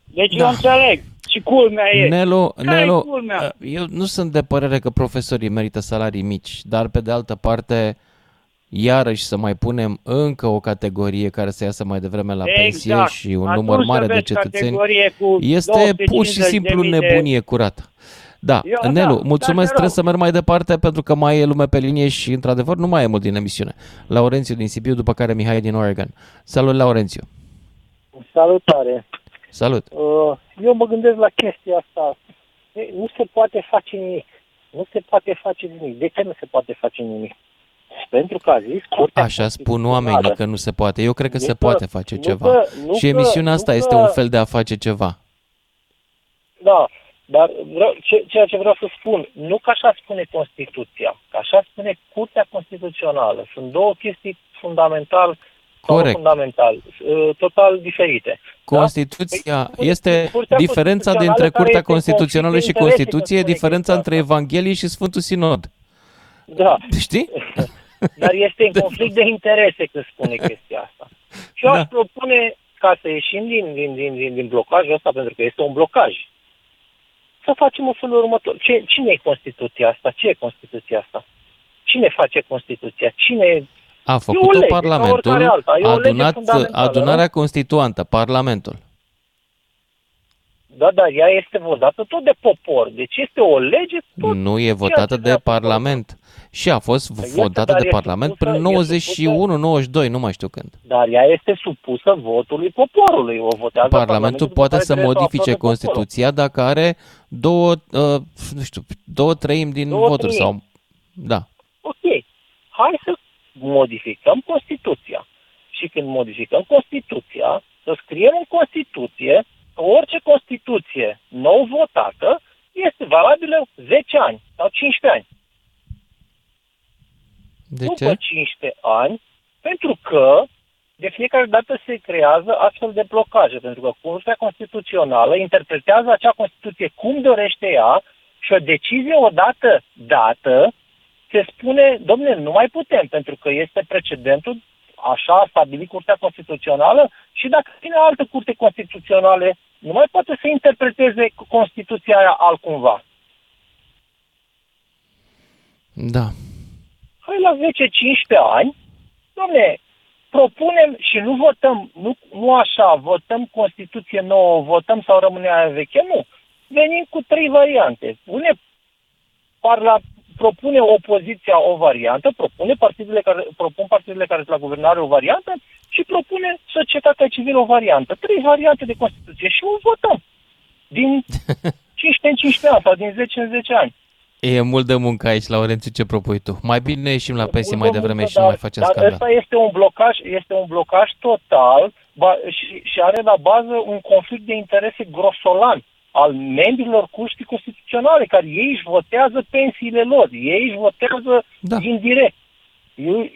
Deci da. eu înțeleg. Și culmea e. Nelu, Care-i Nelu, culmea? uh, eu nu sunt de părere că profesorii merită salarii mici, dar pe de altă parte iarăși să mai punem încă o categorie care să iasă mai devreme la Exact. pensie și un Atunci număr să mare de vezi cetățeni, categorie cu este pur și 250.000 simplu de- nebunie curată. Da, Eu, da, Nelu, dar mulțumesc, te trebuie rog. să merg mai departe pentru că mai e lume pe linie și, într-adevăr, nu mai e mult din emisiune. Laurențiu din Sibiu, după care Mihai din Oregon. Salut, Laurențiu! Salutare! Salut! Uh, Eu mă gândesc la chestia asta. E, Nu se poate face nimic. Nu se poate face nimic. De ce nu se poate face nimic? Pentru că a zis Curtea Așa spun oamenii că nu se poate. Eu cred că Nu se că- poate face nu ceva. că- nu Și că- emisiunea nu asta că- este un fel de a face ceva. Da, dar vreau, ce, ceea ce vreau să spun, nu că așa spune Constituția, că așa spune Curtea Constituțională. Sunt două chestii fundamental sau nu Corect. fundamental, uh, total diferite. Constituția Păi, este Curtea diferența Constituțională dintre care Curtea este Constituțională și conflict de interese, Constituție, e că spune diferența între Evanghelie și Sfântul Sinod. Da. Știi? *laughs* Dar este în conflict de interese când spune chestia asta. Și eu aș propune, ca să ieșim din, din, din, din, din blocajul ăsta, pentru că este un blocaj, să facem în felul următor. Ce, cine e Constituția asta? Ce e Constituția asta? Cine face Constituția? Cine... A E o făcut-o lege, ca Parlamentul, oricare alta. E a o lege adunat fundamentală, adunarea nu? constituantă, Parlamentul. Da, da, ea este votată tot de popor. Deci este o lege tot Nu e ceea votată ce de Parlament. Și a fost este, votată dar de e Parlament supusă- până e 91-92, nu mai știu când. Dar ea este supusă votului poporului. O votează Parlamentul după poate care să trebuie modifice aprobeze poporul. Constituția dacă are două, uh, nu știu, două treimi din Două voturi treimi. sau... Da. Ok, hai să modificăm Constituția. Și când modificăm Constituția, să scriem în Constituție că orice Constituție nou votată este valabilă 10 ani sau 15 ani. De După ce? 15 ani, pentru că de fiecare dată se creează astfel de blocaje, pentru că Curtea Constituțională interpretează acea Constituție cum dorește ea și o decizie odată dată se spune, domnule, nu mai putem, pentru că este precedentul, așa a stabilit Curtea Constituțională și dacă vine altă Curte Constituțională, nu mai poate să interpreteze Constituția aia altcumva. Da. Hai la 10-15 ani, domne, propunem și nu votăm, nu, nu așa, votăm Constituție nouă, votăm sau rămâne aia veche, nu. Venim cu trei variante. Une parla, propune opoziția o variantă, propune partidele care, propun partidele care sunt la guvernare o variantă și propune societatea civilă o variantă. Trei variante de Constituție și o votăm. Din *laughs* 15 în 15 ani sau din 10 în 10 ani. E mult de muncă aici, Laurențiu, ce propui tu? Mai bine ieșim la pensie mai devreme și nu dar, mai facem dar scandal. ăsta este un blocaj, este un blocaj total ba, și, și are la bază un conflict de interese grosolan al membrilor curții constituționale, care ei își votează pensiile lor, ei își votează da. indirect. Ei,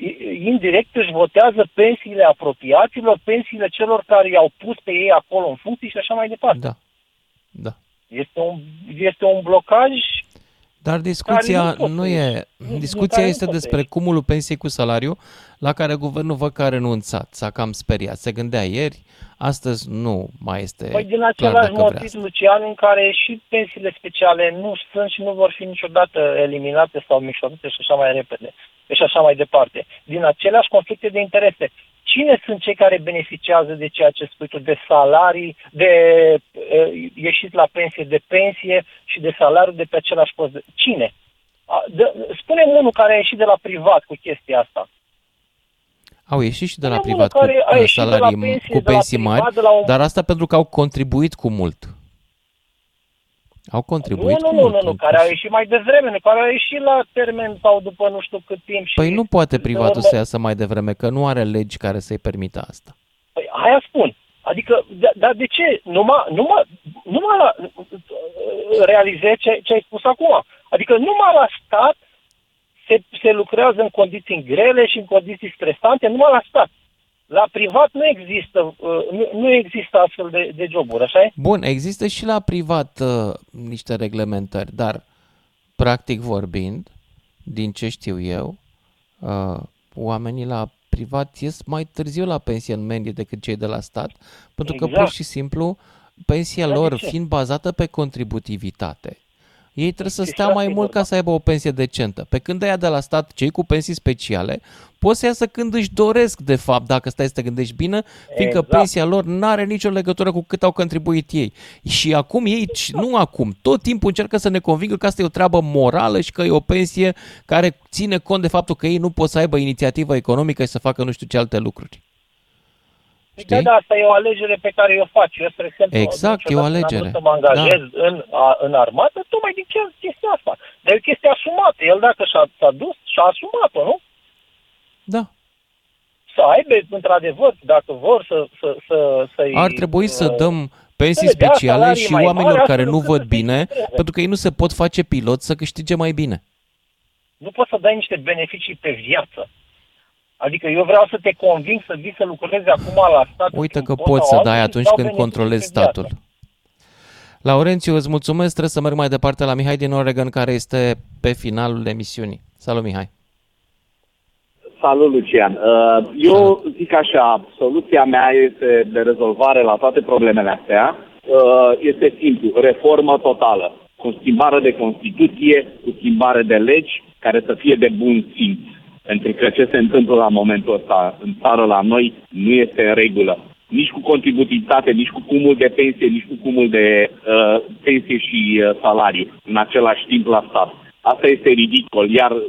indirect își votează pensiile apropiaților, pensiile celor care i-au pus pe ei acolo în funcție și așa mai departe. Da. Da. Este un, este un blocaj Dar discuția Care nu nu, pot să e... ieși. Nu- Discuția care nu este pot să despre ieși. cumulul pensiei cu salariu, la care guvernul văd că a renunțat, s-a cam speriat. Se gândea ieri, astăzi nu mai este Păi din clar același dacă vrea. motiv, Lucian, în care și pensiile speciale nu sunt și nu vor fi niciodată eliminate sau micșorate și așa mai repede și așa mai departe. Din aceleași conflicte de interese. Cine sunt cei care beneficiază de ceea ce spui tu, de salarii, de uh, ieșit la pensie, de pensie și de salariu de pe același post? de- Cine? A, de, spune unul care a ieșit de la privat cu chestia asta. Au ieșit și de la Unul privat cu care a uh, ieșit de la salarii, pensie, cu de la pensii privat, mari, de la un- dar asta pentru că au contribuit cu mult. Au Nu, contribuit nu, cu nu, mult. nu, nu, care a ieșit mai devreme, nu, care a ieșit la termen sau după nu știu cât timp. Și Păi nu poate privatul urmă- să iasă mai devreme, că nu are legi care să-i permită asta. Păi aia spun. Adică, da- dar de ce? Numai, numai, numai la, realizezi ce, ce ai spus acum. Adică numai la stat se, se lucrează în condiții grele și în condiții stresante, numai la stat. La privat nu există, uh, nu, nu există astfel de, de joburi, așa e? Bun, există și la privat uh, niște reglementări, dar practic vorbind, din ce știu eu, uh, oamenii la privat ies mai târziu la pensie în medie decât cei de la stat, pentru că Exact. pur și simplu pensia Dar de lor ce? fiind bazată pe contributivitate, Ei trebuie să stea mai mult ca să aibă o pensie decentă. Pe când aia de la stat, cei cu pensii speciale, pot să iasă când își doresc, de fapt, dacă stai să te gândești bine, fiindcă Exact. pensia lor nu are nicio legătură cu cât au contribuit ei. Și acum ei, și nu acum, tot timpul încearcă să ne convingă că asta e o treabă morală și că e o pensie care ține cont de faptul că ei nu pot să aibă inițiativă economică și să facă nu știu ce alte lucruri. Da, da, asta e o alegere pe care o faci. Eu, spre exemplu, Exact, e o niciodată n-am alegere. vrut să mă angajez da. în, a, în armată, tocmai din ce- chestia asta. Dar e o chestie asumată. El dacă și-a, s-a dus, și-a asumat-o, nu? Da. Să aibă, într-adevăr, dacă vor să, să, să, să-i... Ar trebui să uh, dăm pensii să le dea speciale salarii și mai mari, oamenilor astfel care nu încât văd să fie bine, trebuie. pentru că ei nu se pot face pilot să câștige mai bine. Nu poți să dai niște beneficii pe viață. Adică eu vreau să te conving să vii să lucrezi acum la stat. Uite că pot poți sau să dai altul, atunci dau când beneficii controlezi pe viață. statul. Laurențiu, îți mulțumesc, trebuie să merg mai departe la Mihai din Oregon, care este pe finalul emisiunii. Salut, Mihai! Salut, Lucian. Uh, Eu zic așa, soluția mea este de rezolvare la toate problemele astea. Uh, Este simplu, reformă totală. Cu schimbare de Constituție, cu schimbare de legi, care să fie de bun simț. Pentru că ce se întâmplă la momentul ăsta în țară la noi nu este în regulă. Nici cu contributivitate, nici cu cumul de pensie, nici cu cumul de uh, pensie și uh, salariu în același timp la stat. Asta este ridicol. Iar uh,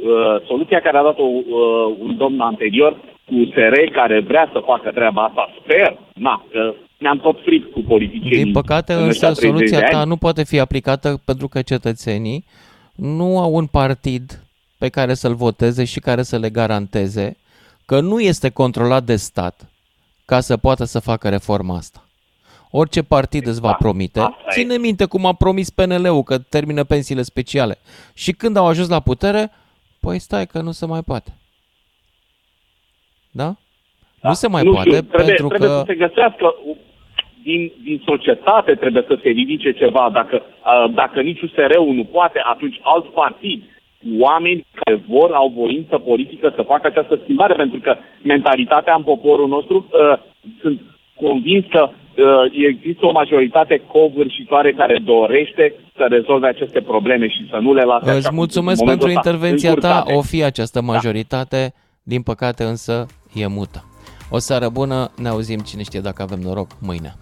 soluția care a dat-o uh, un domn anterior cu USR care vrea să facă treaba asta, sper, na, că ne-am tot fript cu politicienii. Din păcate, în însă, ăștia 30 soluția de ta ani. nu poate fi aplicată pentru că cetățenii nu au un partid pe care să-l voteze și care să le garanteze că nu este controlat de stat ca să poată să facă reforma asta. Orice partid îți va promite. Ține minte cum a promis PNL-ul că termină pensiile speciale. Și când au ajuns la putere, păi stai că nu se mai poate. Da? Nu se mai nu poate știu, trebuie, pentru trebuie că... să se găsească din, din societate trebuie să se ridice ceva. Dacă, uh, dacă nici USR-ul nu poate, atunci alt partid, oameni care vor, au voință politică să facă această schimbare, pentru că mentalitatea în poporul nostru, uh, sunt convins că uh, există o majoritate covârșitoare care dorește să rezolve aceste probleme și să nu le lase așa Îți cum mulțumesc sunt în pentru momentul ăsta intervenția ta. încurcate. O fi această majoritate, din păcate însă e mută. O seară bună, ne auzim cine știe dacă avem noroc mâine.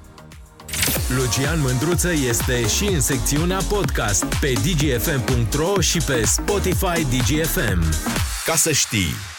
Lucian Mândruță este și în secțiunea podcast pe dgfm.ro și pe Spotify DGFM. Ca să știi!